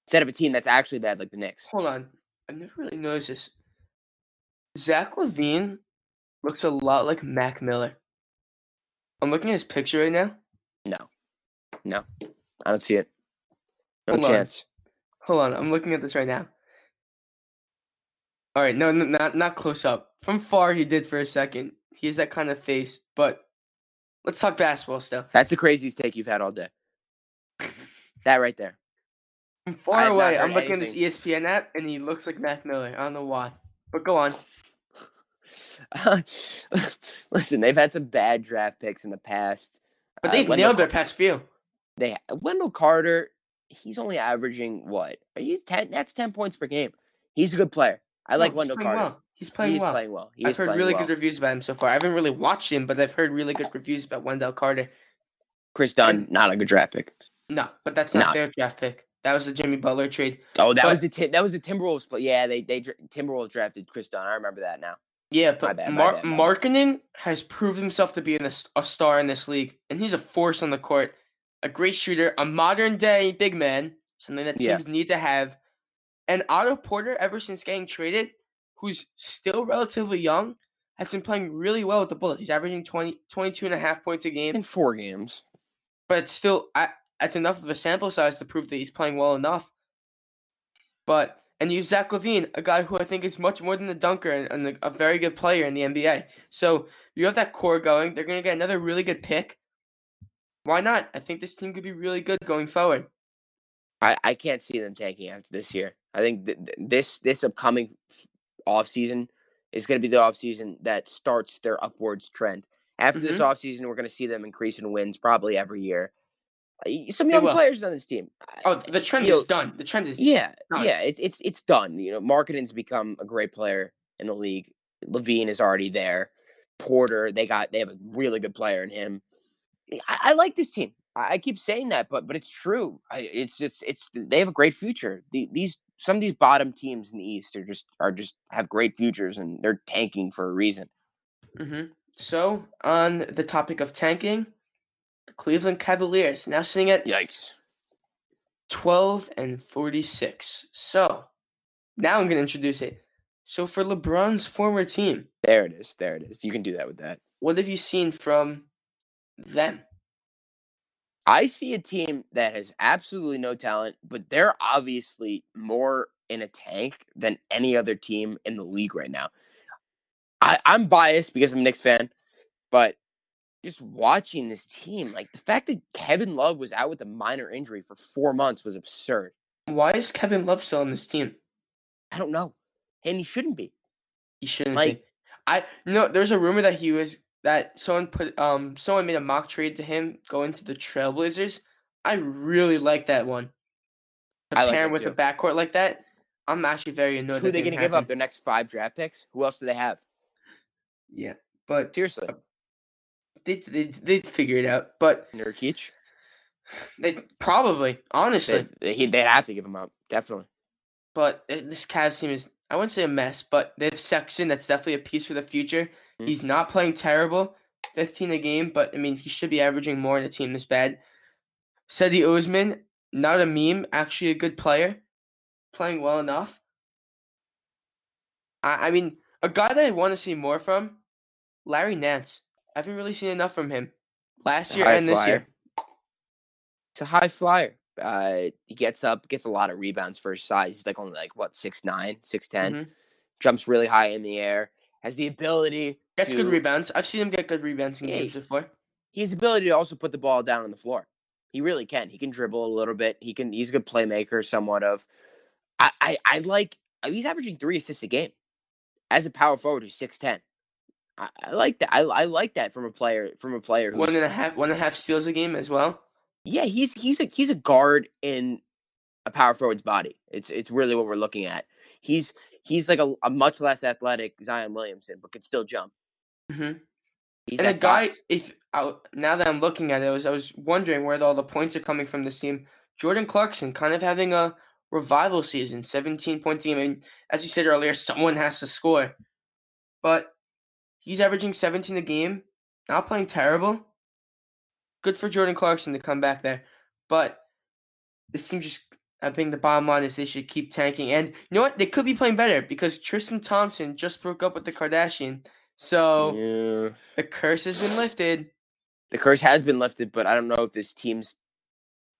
Instead of a team that's actually bad like the Knicks. Hold on. I never really noticed this. Zach LaVine looks a lot like Mac Miller. I'm looking at his picture right now. No, no, I don't see it. No Hold on. chance. Hold on, I'm looking at this right now. All right, no, no, not not close up. From far, he did for a second. He has that kind of face, but let's talk basketball still. That's the craziest take you've had all day. That right there. From I far away, I'm looking at this. ESPN app, and he looks like Mac Miller. I don't know why, but go on. Listen, they've had some bad draft picks in the past. But Uh, they've Wendell nailed their past few. They Wendell Carter, he's only averaging what? He's ten. That's ten points per game. He's a good player. I No, like Wendell Carter. Well. He's playing well. He's well. playing well. He I've heard really well. good reviews about him so far. I haven't really watched him, but I've heard really good reviews about Wendell Carter. Kris Dunn, and- not a good draft pick. No, but that's not No. their draft pick. That was the Jimmy Butler trade. Oh, that But- was the Tim- that was the Timberwolves. But yeah, they they Timberwolves drafted Kris Dunn. I remember that now. Yeah, but bad, my Mar- bad, my. Markkanen has proved himself to be an, a star in this league, and he's a force on the court. A great shooter, a modern day big man, something that Yeah. teams need to have. And Otto Porter, ever since getting traded, who's still relatively young, has been playing really well with the Bullets. He's averaging 20, 22 and a half points a game. In four games. but still I, that's enough of a sample size to prove that he's playing well enough. But and you have Zach LaVine, a guy who I think is much more than a dunker and, and a, very good player in the NBA. So you have that core going. They're gonna get another really good pick. Why not? I think this team could be really good going forward. I, I can't see them tanking after this year. I think th- th- this this upcoming off season is going to be the off season that starts their upwards trend. After this Mhm. off season, we're going to see them increase in wins probably every year. Some young players on this team. Oh, the trend you is know, done. The trend is Yeah, done. yeah, it's it's it's done. You know, Markkanen's become a great player in the league. LaVine is already there. Porter, they got they have a really good player in him. I, I like this team. I, I keep saying that, but but it's true. I, it's it's it's they have a great future. The, these some of these bottom teams in the East are just are just have great futures and they're tanking for a reason. hmm So, on the topic of tanking, Cleveland Cavaliers now sitting at Yikes! 12 and 46. So, now I'm going to introduce it. So, for LeBron's former team, There it is. There it is. You can do that with that. what have you seen from them? I see a team that has absolutely no talent, but they're obviously more in a tank than any other team in the league right now. I, I'm biased because I'm a Knicks fan, but just watching this team, like the fact that Kevin Love was out with a minor injury for four months was absurd. Why is Kevin Love still on this team? I don't know. And he shouldn't be. He shouldn't Like- be. I no. There's a rumor that he was that someone put um someone made a mock trade to him going to the Trailblazers. I really like that one. To I like pair with a backcourt like that, I'm actually very annoyed. Who are they going to give up their next five draft picks? Who else do they have? Yeah, but Seriously, they they they figure it out. But Nurkic. they probably honestly. They, they, they'd have to give him up. Definitely. But uh, this Cavs team is, I wouldn't say a mess, but they have Sexton. That's definitely a piece for the future. Mm. He's not playing terrible, 15 a game, but I mean, he should be averaging more in a team this bad. Cedi Osman, not a meme, actually a good player, playing well enough. I, I mean, a guy that I want to see more from, Larry Nance. I haven't really seen enough from him last year and this year. It's a high flyer. Uh, he gets up, gets a lot of rebounds for his size. He's like only like what six nine, six ten. Mhm. Jumps really high in the air. Has the ability. Gets to, good rebounds. I've seen him get good rebounds in Yeah, games before. He has the ability to also put the ball down on the floor. He really can. He can dribble a little bit. He can. He's a good playmaker, somewhat of. I I, I like. He's averaging three assists a game, as a power forward who's six ten. I, I like that. I, I like that from a player from a player who's One and a half, one and a half steals a game as well. Yeah, he's he's a he's a guard in a power forward's body. It's it's really what we're looking at. He's he's like a, a much less athletic Zion Williamson, but can still jump. hmm He's And a guy, size. if I, now that I'm looking at it, I was, I was wondering where all the points are coming from this team. Jordan Clarkson kind of having a revival season, 17 points a game. And as you said earlier, someone has to score. But he's averaging 17 a game, not playing terrible. Good for Jordan Clarkson to come back there. But this team just, I think the bottom line is they should keep tanking. And you know what? They could be playing better because Tristan Thompson just broke up with the Kardashian. So. Yeah. The curse has been lifted. The curse has been lifted, but I don't know if this team's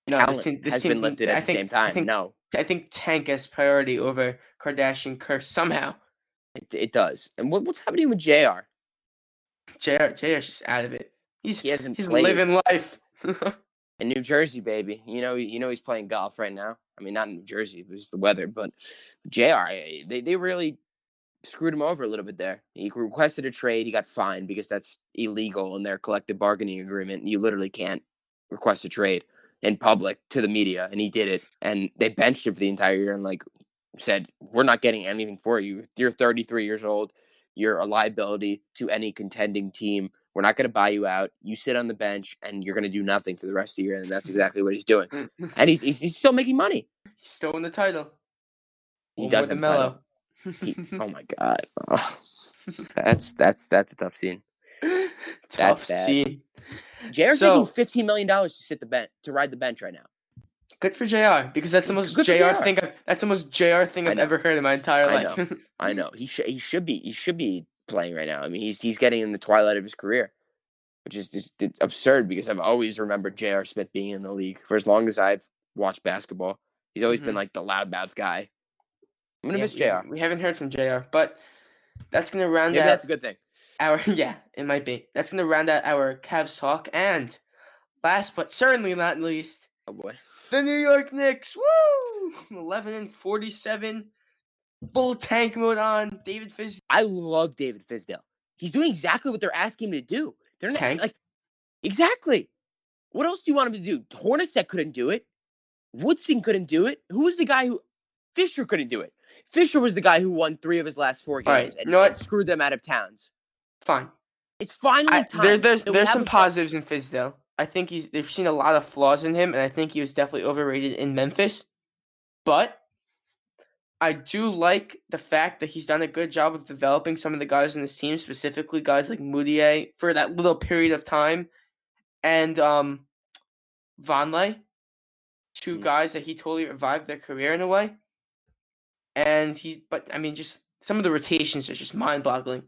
No, talent this team, this has been lifted I at the think, same time. I think, no, I think Tank has priority over Kardashian curse somehow. It, it does. And what, what's happening with Jr. JR, JR's just out of it. He's He hasn't he's played living life. in New Jersey, baby. You know, you know he's playing golf right now. I mean, not in New Jersey, it was the weather, but Jr. eh, They they really screwed him over a little bit there. He requested a trade. He got fined because that's illegal in their collective bargaining agreement. You literally can't request a trade in public to the media, and he did it. And they benched him for the entire year and like said, "We're not getting anything for you. You're 33 years old. You're a liability to any contending team. We're not going to buy you out. You sit on the bench, and you're going to do nothing for the rest of the year." And that's exactly what he's doing. And he's he's, he's still making money. He's still in the title. He One does more have than a title. Melo. He- oh my god, Oh, that's that's that's a tough scene. Tough bad. scene. JR's So- making fifteen million dollars to sit the bench to ride the bench right now. Good for JR because that's the most Good JR, JR. thing. I've, that's the most JR thing I've ever heard in my entire I life. I know he should he should be he should be playing right now. I mean he's he's getting in the twilight of his career, which is just it's absurd because I've always remembered Jr. Smith being in the league for as long as I've watched basketball. He's always been Mhm. like the loudmouth guy. I'm gonna Yeah, miss we- Jr. We haven't heard from JR, but that's gonna round Maybe out that's a good thing. our yeah, it might be. That's gonna round out our Cavs talk. And last but certainly not least, Oh boy. The New York Knicks. Woo! Eleven and forty-seven. Full tank mode on. David Fizz. I love David Fizdale. He's doing exactly what they're asking him to do. They're not Tank? like exactly. What else do you want him to do? Hornacek couldn't do it. Woodson couldn't do it. Who was the guy who Fisher couldn't do it? Fisher was the guy who won three of his last four All right, games and, you know and screwed them out of towns. Fine. It's finally I, time. there, there's there's some positives in Fizdale. I think he's they've seen a lot of flaws in him, and I think he was definitely overrated in Memphis. But I do like the fact that he's done a good job of developing some of the guys in this team, specifically guys like Mudiay for that little period of time, and um, Vonleh, 2 Mm. guys that he totally revived their career in a way. And he, but I mean, just some of the rotations are just mind-boggling.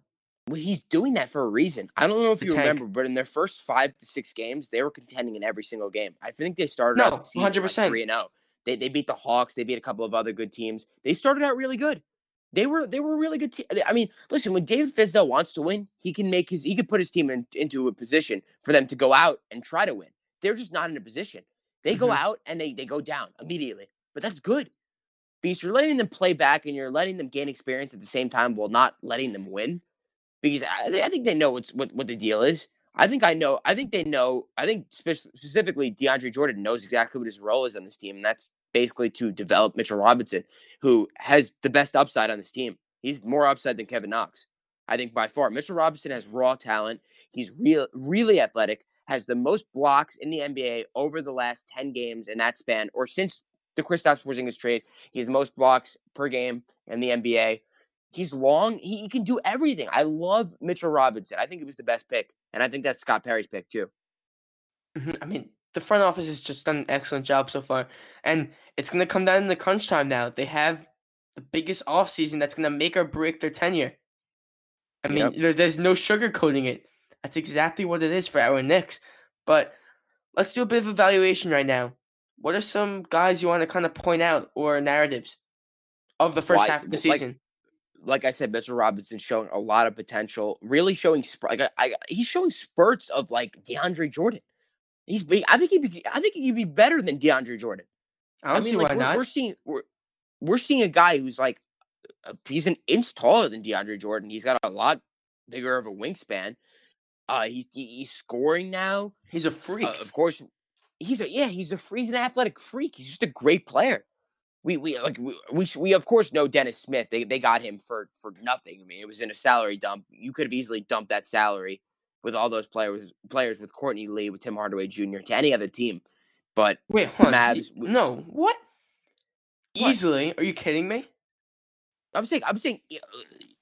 Well, he's doing that for a reason. I don't know if The you tank. remember, but in their first five to six games, they were contending in every single game. I think they started No, out 100%. three and zero. They they beat the Hawks. They beat a couple of other good teams. They started out really good. They were they were a really good team. I mean, listen, when David Fizdale wants to win, he can make his he could put his team in, into a position for them to go out and try to win. They're just not in a position. They go Mhm. out and they they go down immediately. But that's good because you're letting them play back and you're letting them gain experience at the same time while not letting them win. Because I, I think they know what's what, what the deal is. I think I know. I think they know. I think spe- specifically DeAndre Jordan knows exactly what his role is on this team, and that's basically to develop Mitchell Robinson, who has the best upside on this team. He's more upside than Kevin Knox. I think by far. Mitchell Robinson has raw talent. He's real, really athletic. Has the most blocks in the NBA over the last ten games in that span, or since the Kristaps Porzingis trade. He has the most blocks per game in the NBA. He's long. He, he can do everything. I love Mitchell Robinson. I think it was the best pick, and I think that's Scott Perry's pick too. Mhm, I mean, the front office has just done an excellent job so far. And it's going to come down to the crunch time now. They have the biggest offseason that's going to make or break their tenure. I mean, Yep. there, there's no sugarcoating it. That's exactly what it is for our Knicks. But let's do a bit of evaluation right now. What are some guys you want to kind of point out or narratives of the first Well, half of the like- season? Like I said, Mitchell Robinson showing a lot of potential. Really showing. Sp- like I, I, he's showing spurts of like DeAndre Jordan. He's. Be, I think he'd be. I think he'd be better than DeAndre Jordan. I don't see like why we're, not. we're seeing we're we're seeing a guy who's like uh, he's an inch taller than DeAndre Jordan. He's got a lot bigger of a wingspan. Uh, he's he- he's scoring now. He's a freak. Uh, of course, he's a yeah, he's a he's an athletic freak. He's just a great player. We we like we, we we of course know Dennis Smith. They they got him for for nothing. I mean, it was in a salary dump. You could have easily dumped that salary with all those players players with Courtney Lee, with Tim Hardaway Jr. to any other team. But Wait, hold on. Mavs w- No, what? What? Easily? Are you kidding me? I'm saying I'm saying uh,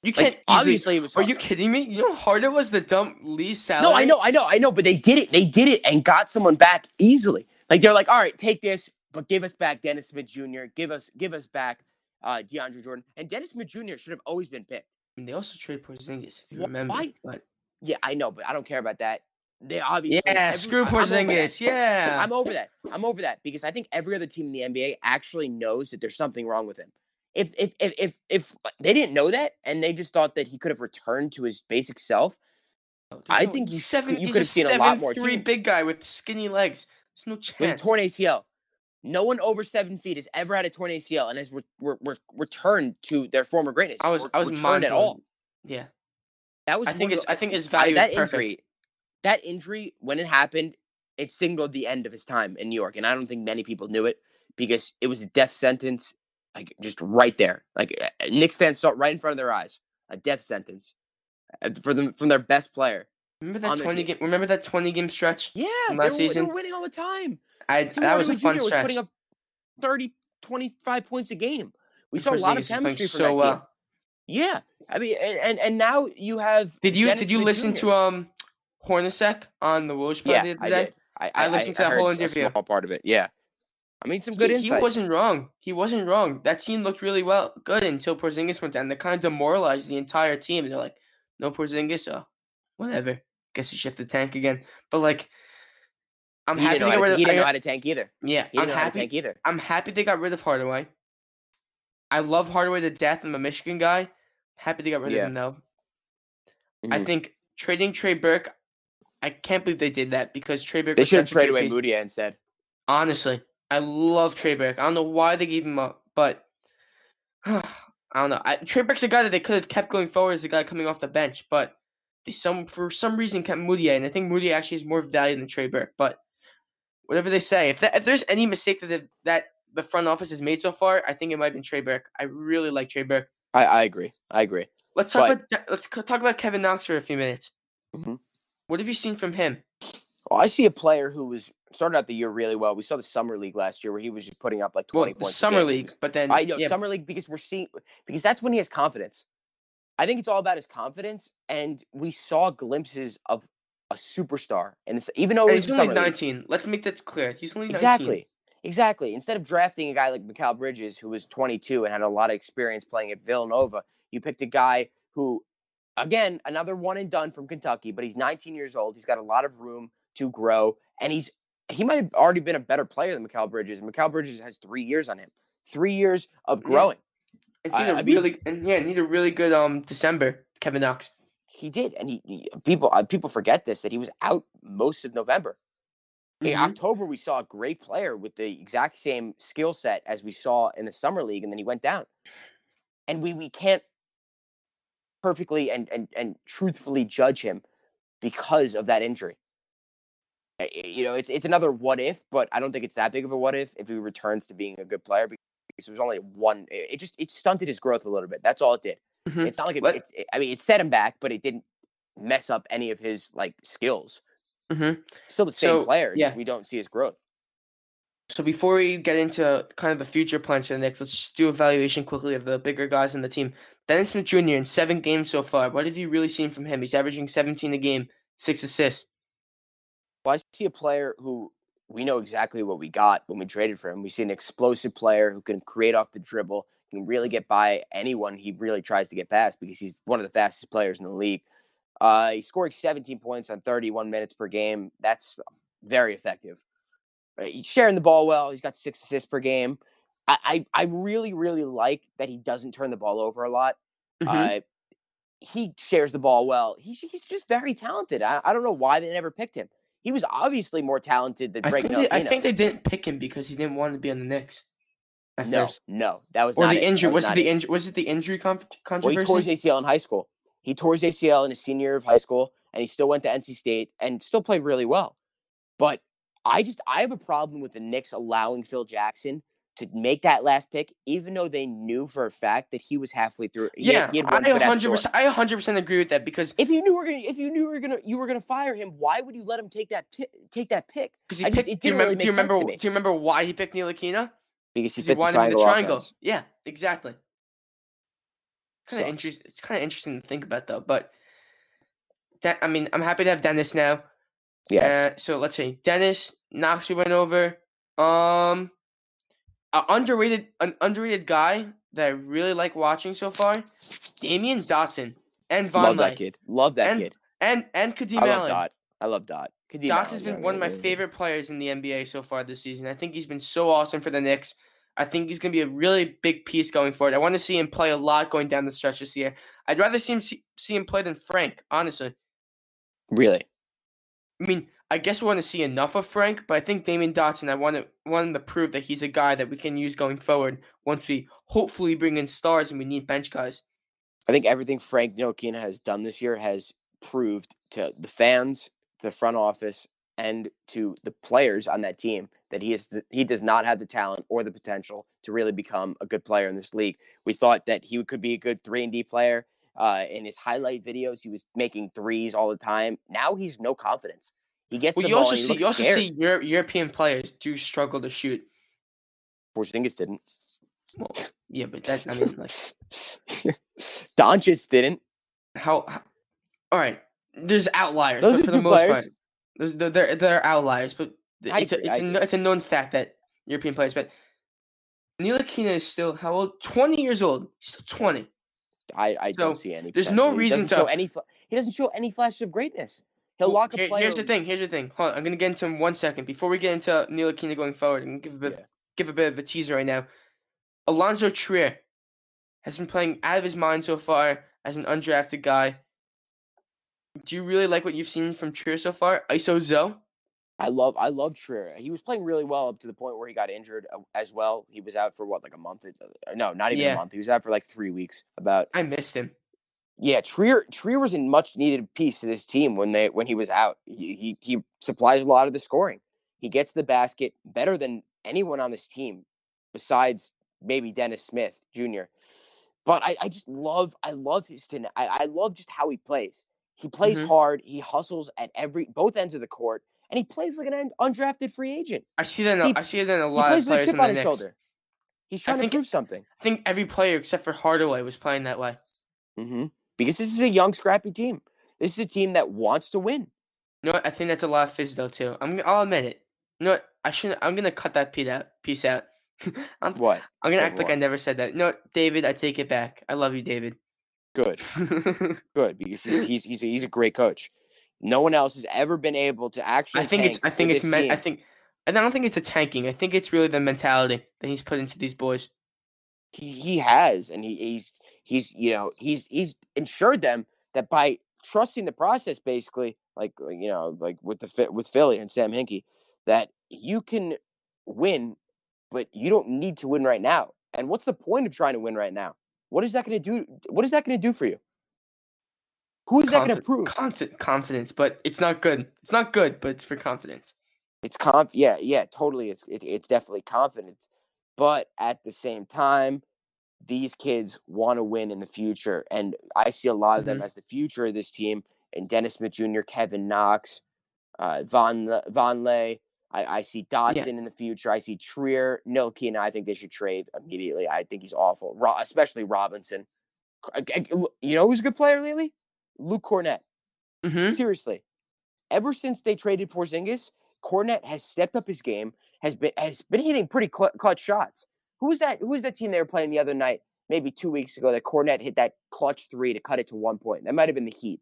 You can't easily. obviously it was Are you kidding me? You know how hard it was to dump Lee's salary? No, I know, I know, I know, but they did it. They did it and got someone back easily. Like they're like, all right, take this, but give us back Dennis Smith Jr. Give us, give us back uh, DeAndre Jordan. And Dennis Smith Jr. should have always been picked. And they also trade Porzingis, if you Wh- remember. why- But Yeah, I know, but I don't care about that. They obviously yeah, every- screw I- I'm. Porzingis. Yeah. I'm over that. I'm over that because I think every other team in the NBA actually knows that there's something wrong with him. If if if if, if they didn't know that and they just thought that he could have returned to his basic self, I no- think you seven. you he's could have seen a lot more Three teams. big guy with skinny legs. There's no chance. with a torn ACL. No one over seven feet has ever had a torn ACL and has re- re- re- returned to their former greatness. I was. I was returned mind at all. Yeah. That was I think the- I think his I- value that is perfect. injury. That injury, when it happened, it signaled the end of his time in New York, and I don't think many people knew it because it was a death sentence, like just right there. Like uh, uh, Knicks fans saw it right in front of their eyes, a death sentence uh, for them from their best player. Remember that twenty team. game? Remember that twenty game stretch? Yeah, From they last were, they season? were winning all the time. I. That was a fun Jr. was putting up 30, 25 points a game. We saw a lot of Porzingis is playing chemistry for so that team. well. Yeah, I mean, and and, now you have. Did you Dennis did you Smith listen Jr.. to um Hornacek on the Woj Yeah, the other I did. I, I listened to that whole a interview. small part of it. Yeah, I mean, some good he, insight. he wasn't wrong. He wasn't wrong. That team looked really well good until Porzingis went down. They kind of demoralized the entire team. They're like, no Porzingis, oh, whatever. Guess we shift the tank again. But like, I'm he happy they know got how to, rid he of. didn't know I- how to tank either. yeah, He didn't I'm know how to happy. tank either. I'm happy they got rid of Hardaway. I love Hardaway to death. I'm a Michigan guy. Happy they got rid Yeah. of him though. I Mhm. think trading Trey Burke. I can't believe they did that because Trey Burke. They should have traded away. Moody instead. Honestly, I love Trey Burke. I don't know why they gave him up, but I don't know. I, Trey Burke's a guy that they could have kept going forward as a guy coming off the bench, but they some for some reason kept Moody, and I think Moody actually is more value than Trey Burke. But whatever they say, if that, if there's any mistake that they've- that the front office has made so far, I think it might have been Trey Burke. I really like Trey Burke. I, I agree. I agree. Let's talk But- about let's talk about Kevin Knox for a few minutes. Mhm. What have you seen from him? Well, I see a player who was started out the year really well. We saw the summer league last year where he was just putting up like Well, twenty the points. summer league, but then I know yeah, summer league because we're seeing because that's when he has confidence. I think it's all about his confidence, and we saw glimpses of a superstar, and it's, even though and he's only summer league, 19. Let's make that clear. He's only 19. exactly, exactly. Instead of drafting a guy like Mikal Bridges, who was 22 and had a lot of experience playing at Villanova, you picked a guy who, again, another one and done from Kentucky, but he's 19 years old. He's got a lot of room to grow, and he's he might have already been a better player than Mikal Bridges. Mikal Bridges has three years on him, three years of Yeah. growing. And he had a I mean- really and yeah, he had a really good um December. Kevin Knox. He did, and he, he- people uh, people forget this that he was out most of November. In Mhm. October, we saw a great player with the exact same skill set as we saw in the summer league, and then he went down. And we we can't perfectly and and and truthfully judge him because of that injury. You know, it's it's another what if, but I don't think it's that big of a what if if he returns to being a good player because it was only one. It just it stunted his growth a little bit. That's all it did. Mhm. It's not like it, it's. It, I mean, it set him back, but it didn't mess up any of his like skills. Mhm. Still the same So, player. yeah. We don't see his growth. So before we get into kind of the future plans for the Knicks, let's just do a evaluation quickly of the bigger guys in the team. Dennis Smith Jr. in seven games so far. What have you really seen from him? He's averaging 17 a game, six assists. Well, I see a player who we know exactly what we got when we traded for him. We see an explosive player who can create off the dribble, can really get by anyone he really tries to get past because he's one of the fastest players in the league. Uh, he's scoring 17 points on 31 minutes per game. That's very effective. Uh, He's sharing the ball well. He's got six assists per game. I, I, I really, really like that he doesn't turn the ball over a lot. Mhm. Uh, he shares the ball well. He's, he's just very talented. I, I don't know why they never picked him. He was obviously more talented than I think, they, I think they didn't pick him because he didn't want to be on the Knicks. No, first. no, that was Or not the it. injury. That Was, it the injury? Was it the injury conf- Well, he tore his ACL in high school. He tore his ACL in his senior year of high school, and he still went to NC State and still played really well. But I just I have a problem with the Knicks allowing Phil Jackson to make that last pick, even though they knew for a fact that he was halfway through. he yeah, he had I one foot out the 100. percent I 100 percent agree with that because If you knew were gonna, if you knew you were gonna, you were gonna fire him. Why would you let him take that pi- take that pick? because he I just- picked. it do you didn't really remember? do you remember? Do you remember why he picked Ntilikina? Because he fit the wanted him in triangle, the triangle. Yeah, exactly. Kind of interesting. It's kind of interesting to think about though. But that, I mean, I'm happy to have Dennis now. Yes, Uh, so let's see, Dennis Knox. We went over. Um, a underrated, an underrated guy that I really like watching so far, Damyean Dotson and Von love that kid. Love that and kid. and and Kadeem I love Allen. Dot. I love Dot. Kadeem has been one of my favorite players in the NBA so far this season. I think he's been so awesome for the Knicks. I think he's going to be a really big piece going forward. I want to see him play a lot going down the stretch this year. I'd rather see him see, see him play than Frank, honestly. Really. I mean, I guess we want to see enough of Frank, but I think Damyean Dotson, I want to want him to prove that he's a guy that we can use going forward once we hopefully bring in stars and we need bench guys. I think everything Frank Ntilikina has done this year has proved to the fans, to the front office, and to the players on that team that he is the, he does not have the talent or the potential to really become a good player in this league. We thought that he could be a good three and D player. Uh, in his highlight videos, he was making threes all the time. Now he's no confidence. He gets Well, the you ball also see you also scared. see Euro- European players do struggle to shoot. Porzingis didn't. Well, yeah, but that I mean, like Doncic didn't. how, how all right there's outliers Those but are for the two most players. part there's, there, there, there are outliers but it's a, it's, a, agree. it's a known fact that european players but Ntilikina is still how old 20 years old he's still 20 I, I So, don't see any. there's no reason doesn't show to- any. fl- He doesn't show any flashes of greatness. He'll lock a player. here's the thing here's the thing hold on i'm gonna get into him one second before we get into Ntilikina going forward and give a bit Yeah. give a bit of a teaser right now alonzo trier has been playing out of his mind so far as an undrafted guy do you really like what you've seen from Trier so far? ISO Zoe? I love I love Trier. He was playing really well up to the point where he got injured uh, as well. He was out for what like a month? uh, No, not even Yeah. a month. He was out for like three weeks. About I missed him. yeah. Trier Trier was a much needed piece to this team when they when he was out. He, he he supplies a lot of the scoring. He gets the basket better than anyone on this team, besides maybe Dennis Smith Jr. But I, I just love I love his I, I love just how he plays. He plays Mhm. hard. He hustles at every both ends of the court, and he plays like an undrafted free agent. I see that. In a, He- I see it in a He lot plays of players chip in on the his Knicks. shoulder. He's trying think- to prove something. I think every player except for Hardaway was playing that way. hmm Because this is a young, scrappy team. This is a team that wants to win. You know what? I think that's a lot of Fiz though too. I'm. I'll admit it. You know what? I shouldn't. I'm gonna cut that piece out. Piece out. I'm. What? I'm gonna Say act like I never said that. No, David, I take it back. I love you, David. Good, good. Because he's he's he's a, he's a great coach. No one else has ever been able to actually. I think it's. I think it's. Me- I think. And I don't think it's a tanking. I think it's really the mentality that he's put into these boys. he, he has and he, he's he's you know he's he's ensured them that by trusting the process basically like uh, you know like with the fit with Philly and Sam Hinkie that you can win but you don't need to win right now and what's the point of trying to win right now what is that going to do what is that going to do for you who is that going to prove confi- confidence, but it's not good. It's not good, but it's for confidence. it's conf yeah yeah totally it's it, it's definitely confidence but at the same time these kids want to win in the future and i see a lot of them Mhm. as the future of this team and dennis smith jr kevin knox uh, von Le- Vonleh I, I see Dotson in the future. I see Trier, Nilke, and I think they should trade immediately. I think he's awful, Ro- especially Robinson. C- I- I- You know who's a good player lately? Luke Kornet. Mm-hmm. Seriously, ever since they traded Porzingis, Kornet has stepped up his game. Has been has been hitting pretty cl- clutch shots. Who was that? Who was that team they were playing the other night? Maybe two weeks ago, that Kornet hit that clutch three to cut it to one point. That might have been the Heat.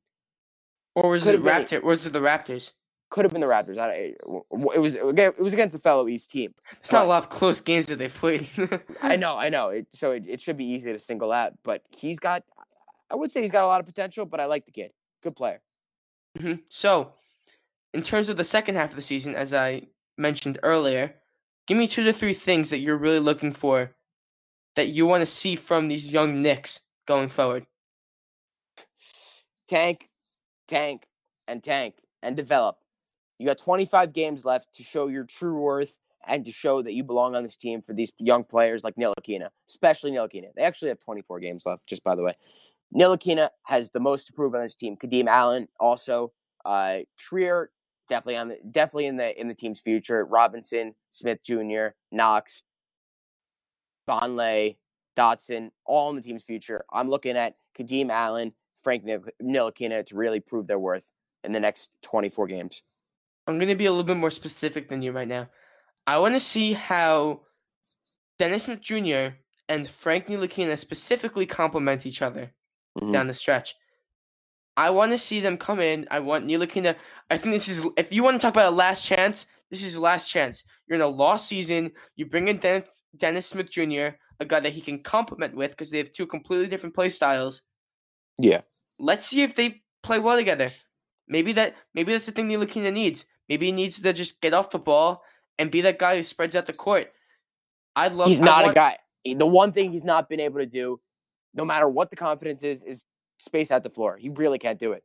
Or was Could've it been- Raptor? Or was it the Raptors? Could have been the Raptors. I, it was it was against a fellow East team. It's not a lot of close games that they played. I know, I know. It, so it, it should be easy to single out. But he's got, I would say he's got a lot of potential. But I like the kid. Good player. hmm So, in terms of the second half of the season, as I mentioned earlier, give me two to three things that you're really looking for that you want to see from these young Knicks going forward. tank, tank, and tank and develop. You got 25 games left to show your true worth and to show that you belong on this team for these young players like Ntilikina, especially Ntilikina. They actually have 24 games left, just by the way. Ntilikina has the most to prove on this team. Kadeem Allen also. Uh, Trier definitely on the definitely in the in the team's future. Robinson, Smith Jr., Knox, Vonleh, Dotson, all in the team's future. I'm looking at Kadeem Allen, Frank Nil- Ntilikina to really prove their worth in the next 24 games. I'm going to be a little bit more specific than you right now. I want to see how Dennis Smith Jr. and Frank Ntilikina specifically complement each other Mhm. down the stretch. I want to see them come in. I want Ntilikina. I think this is if you want to talk about a last chance, this is last chance. You're in a lost season. You bring in Den- Dennis Smith Jr., a guy that he can complement with because they have two completely different play styles. Yeah. Let's see if they play well together. Maybe that maybe that's the thing Ntilikina needs. Maybe he needs to just get off the ball and be that guy who spreads out the court. I'd love. He's I not a guy. The one thing he's not been able to do, no matter what the confidence is, is space out the floor. He really can't do it.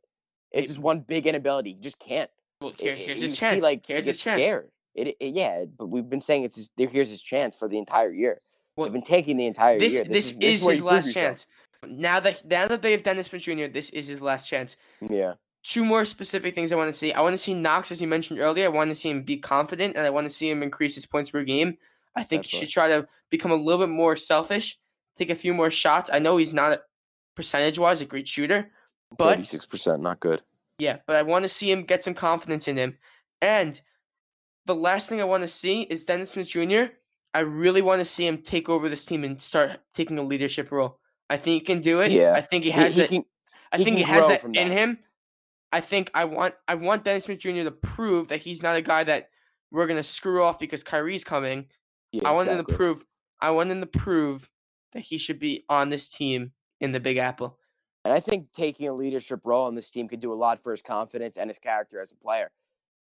It's just one big inability. He just can't. Well, here, here's you his see, chance. like, here's his chance. Scared. It, it- yeah, but we've been saying it's his, here's his chance for the entire year. Well, We've been taking the entire this year. this, is, is, his last chance. Now that now that they have Dennis Smith Jr., this is his last chance. Yeah. Two more specific things I want to see. I want to see Knox, as you mentioned earlier. I want to see him be confident, and I want to see him increase his points per game. I think he should try to become a little bit more selfish, take a few more shots. I know he's not percentage wise a great shooter, but 36%, not good. yeah, but I want to see him get some confidence in him. And the last thing I want to see is Dennis Smith Jr. I really want to see him take over this team and start taking a leadership role. I think he can do it. Yeah. I think he has it. I think he has that in that. him. I think I want I want Dennis Smith Jr. to prove that he's not a guy that we're gonna screw off because Kyrie's coming. yeah, I want him to prove I want him to prove that he should be on this team in the Big Apple. And I think taking a leadership role on this team could do a lot for his confidence and his character as a player.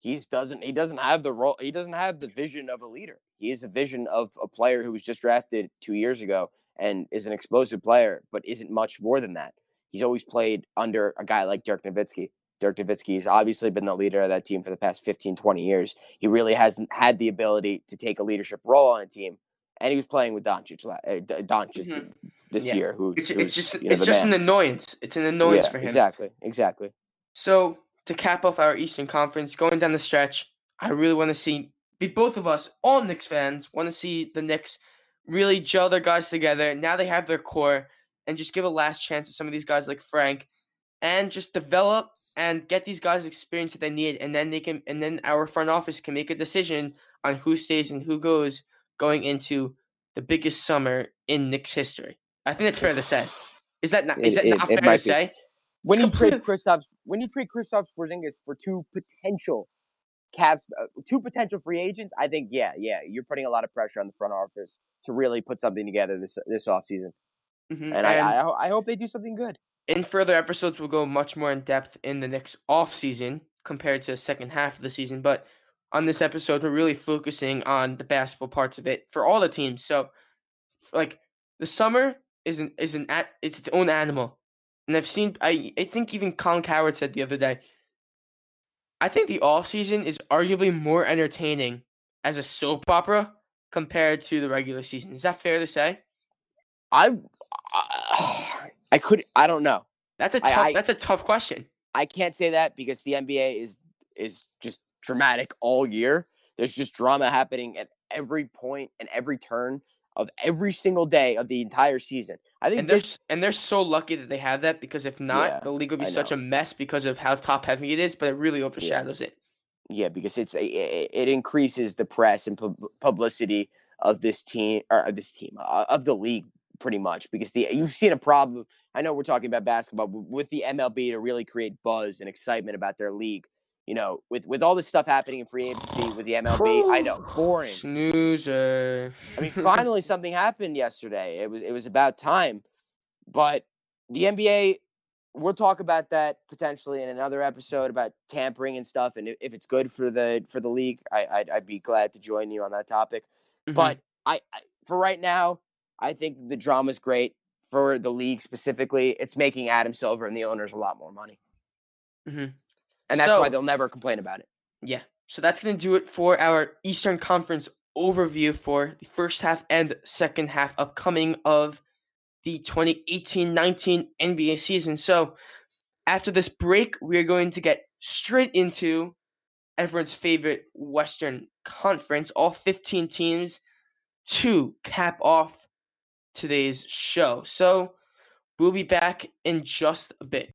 He's doesn't he doesn't have the role he doesn't have the vision of a leader. He is a vision of a player who was just drafted two years ago and is an explosive player, but isn't much more than that. He's always played under a guy like Dirk Nowitzki. Dirk Nowitzki has obviously been the leader of that team for the past 15, 20 years. He really hasn't had the ability to take a leadership role on a team. And he was playing with Doncic, D- Doncic Mhm. this Yeah. year. Who It's, it's just you know, it's just man. an annoyance. It's an annoyance Yeah, for him. Exactly, exactly. So to cap off our Eastern Conference, going down the stretch, I really want to see be both of us, all Knicks fans, want to see the Knicks really gel their guys together. Now they have their core and just give a last chance to some of these guys like Frank and just develop and get these guys experience that they need and then they can and then our front office can make a decision on who stays and who goes going into the biggest summer in Knicks history. I think that's fair to say. Is that not is that It- not it- it fair to be. say? When It's you trade complete- Kristaps, when you trade Kristaps Porzingis for two potential Cavs, uh, two potential free agents, I think yeah, yeah, you're putting a lot of pressure on the front office to really put something together this this offseason. Mhm, And, I, I I hope they do something good. in further episodes, we'll go much more in depth in the next off season compared to the second half of the season. But on this episode, we're really focusing on the basketball parts of it for all the teams. So, like the summer is an is an at it's its own animal, and I've seen I I think even Colin Cowherd said the other day. I think the off season is arguably more entertaining as a soap opera compared to the regular season. Is that fair to say? I, I, I could, I don't know. That's a tough. I- that's a tough question. I can't say that because the NBA is is just dramatic all year. There's just drama happening at every point and every turn of every single day of the entire season. I think and they're and they're so lucky that they have that because if not, Yeah, the league would be I such know. a mess because of how top heavy it is. But it really overshadows it. yeah, because it's a, it, it increases the press and pub- publicity of this team or of this team uh, of the league pretty much because the you've seen a problem. I know we're talking about basketball with the MLB to really create buzz and excitement about their league. You know, with with all this stuff happening in free agency with the MLB, I know boring. Snoozer. I mean, finally something happened yesterday. It was it was about time. But the NBA, we'll talk about that potentially in another episode about tampering and stuff, and if, if it's good for the for the league, I I'd, I'd be glad to join you on that topic. Mhm. But I, I for right now, I think the drama's great for the league specifically. It's making Adam Silver and the owners a lot more money, Mhm. And that's why they'll never complain about it. yeah, so that's gonna do it for our Eastern Conference overview for the first half and second half upcoming of the 2018-19 NBA season. So after this break, we are going to get straight into everyone's favorite Western Conference, all 15 teams to cap off today's show. So we'll be back in just a bit.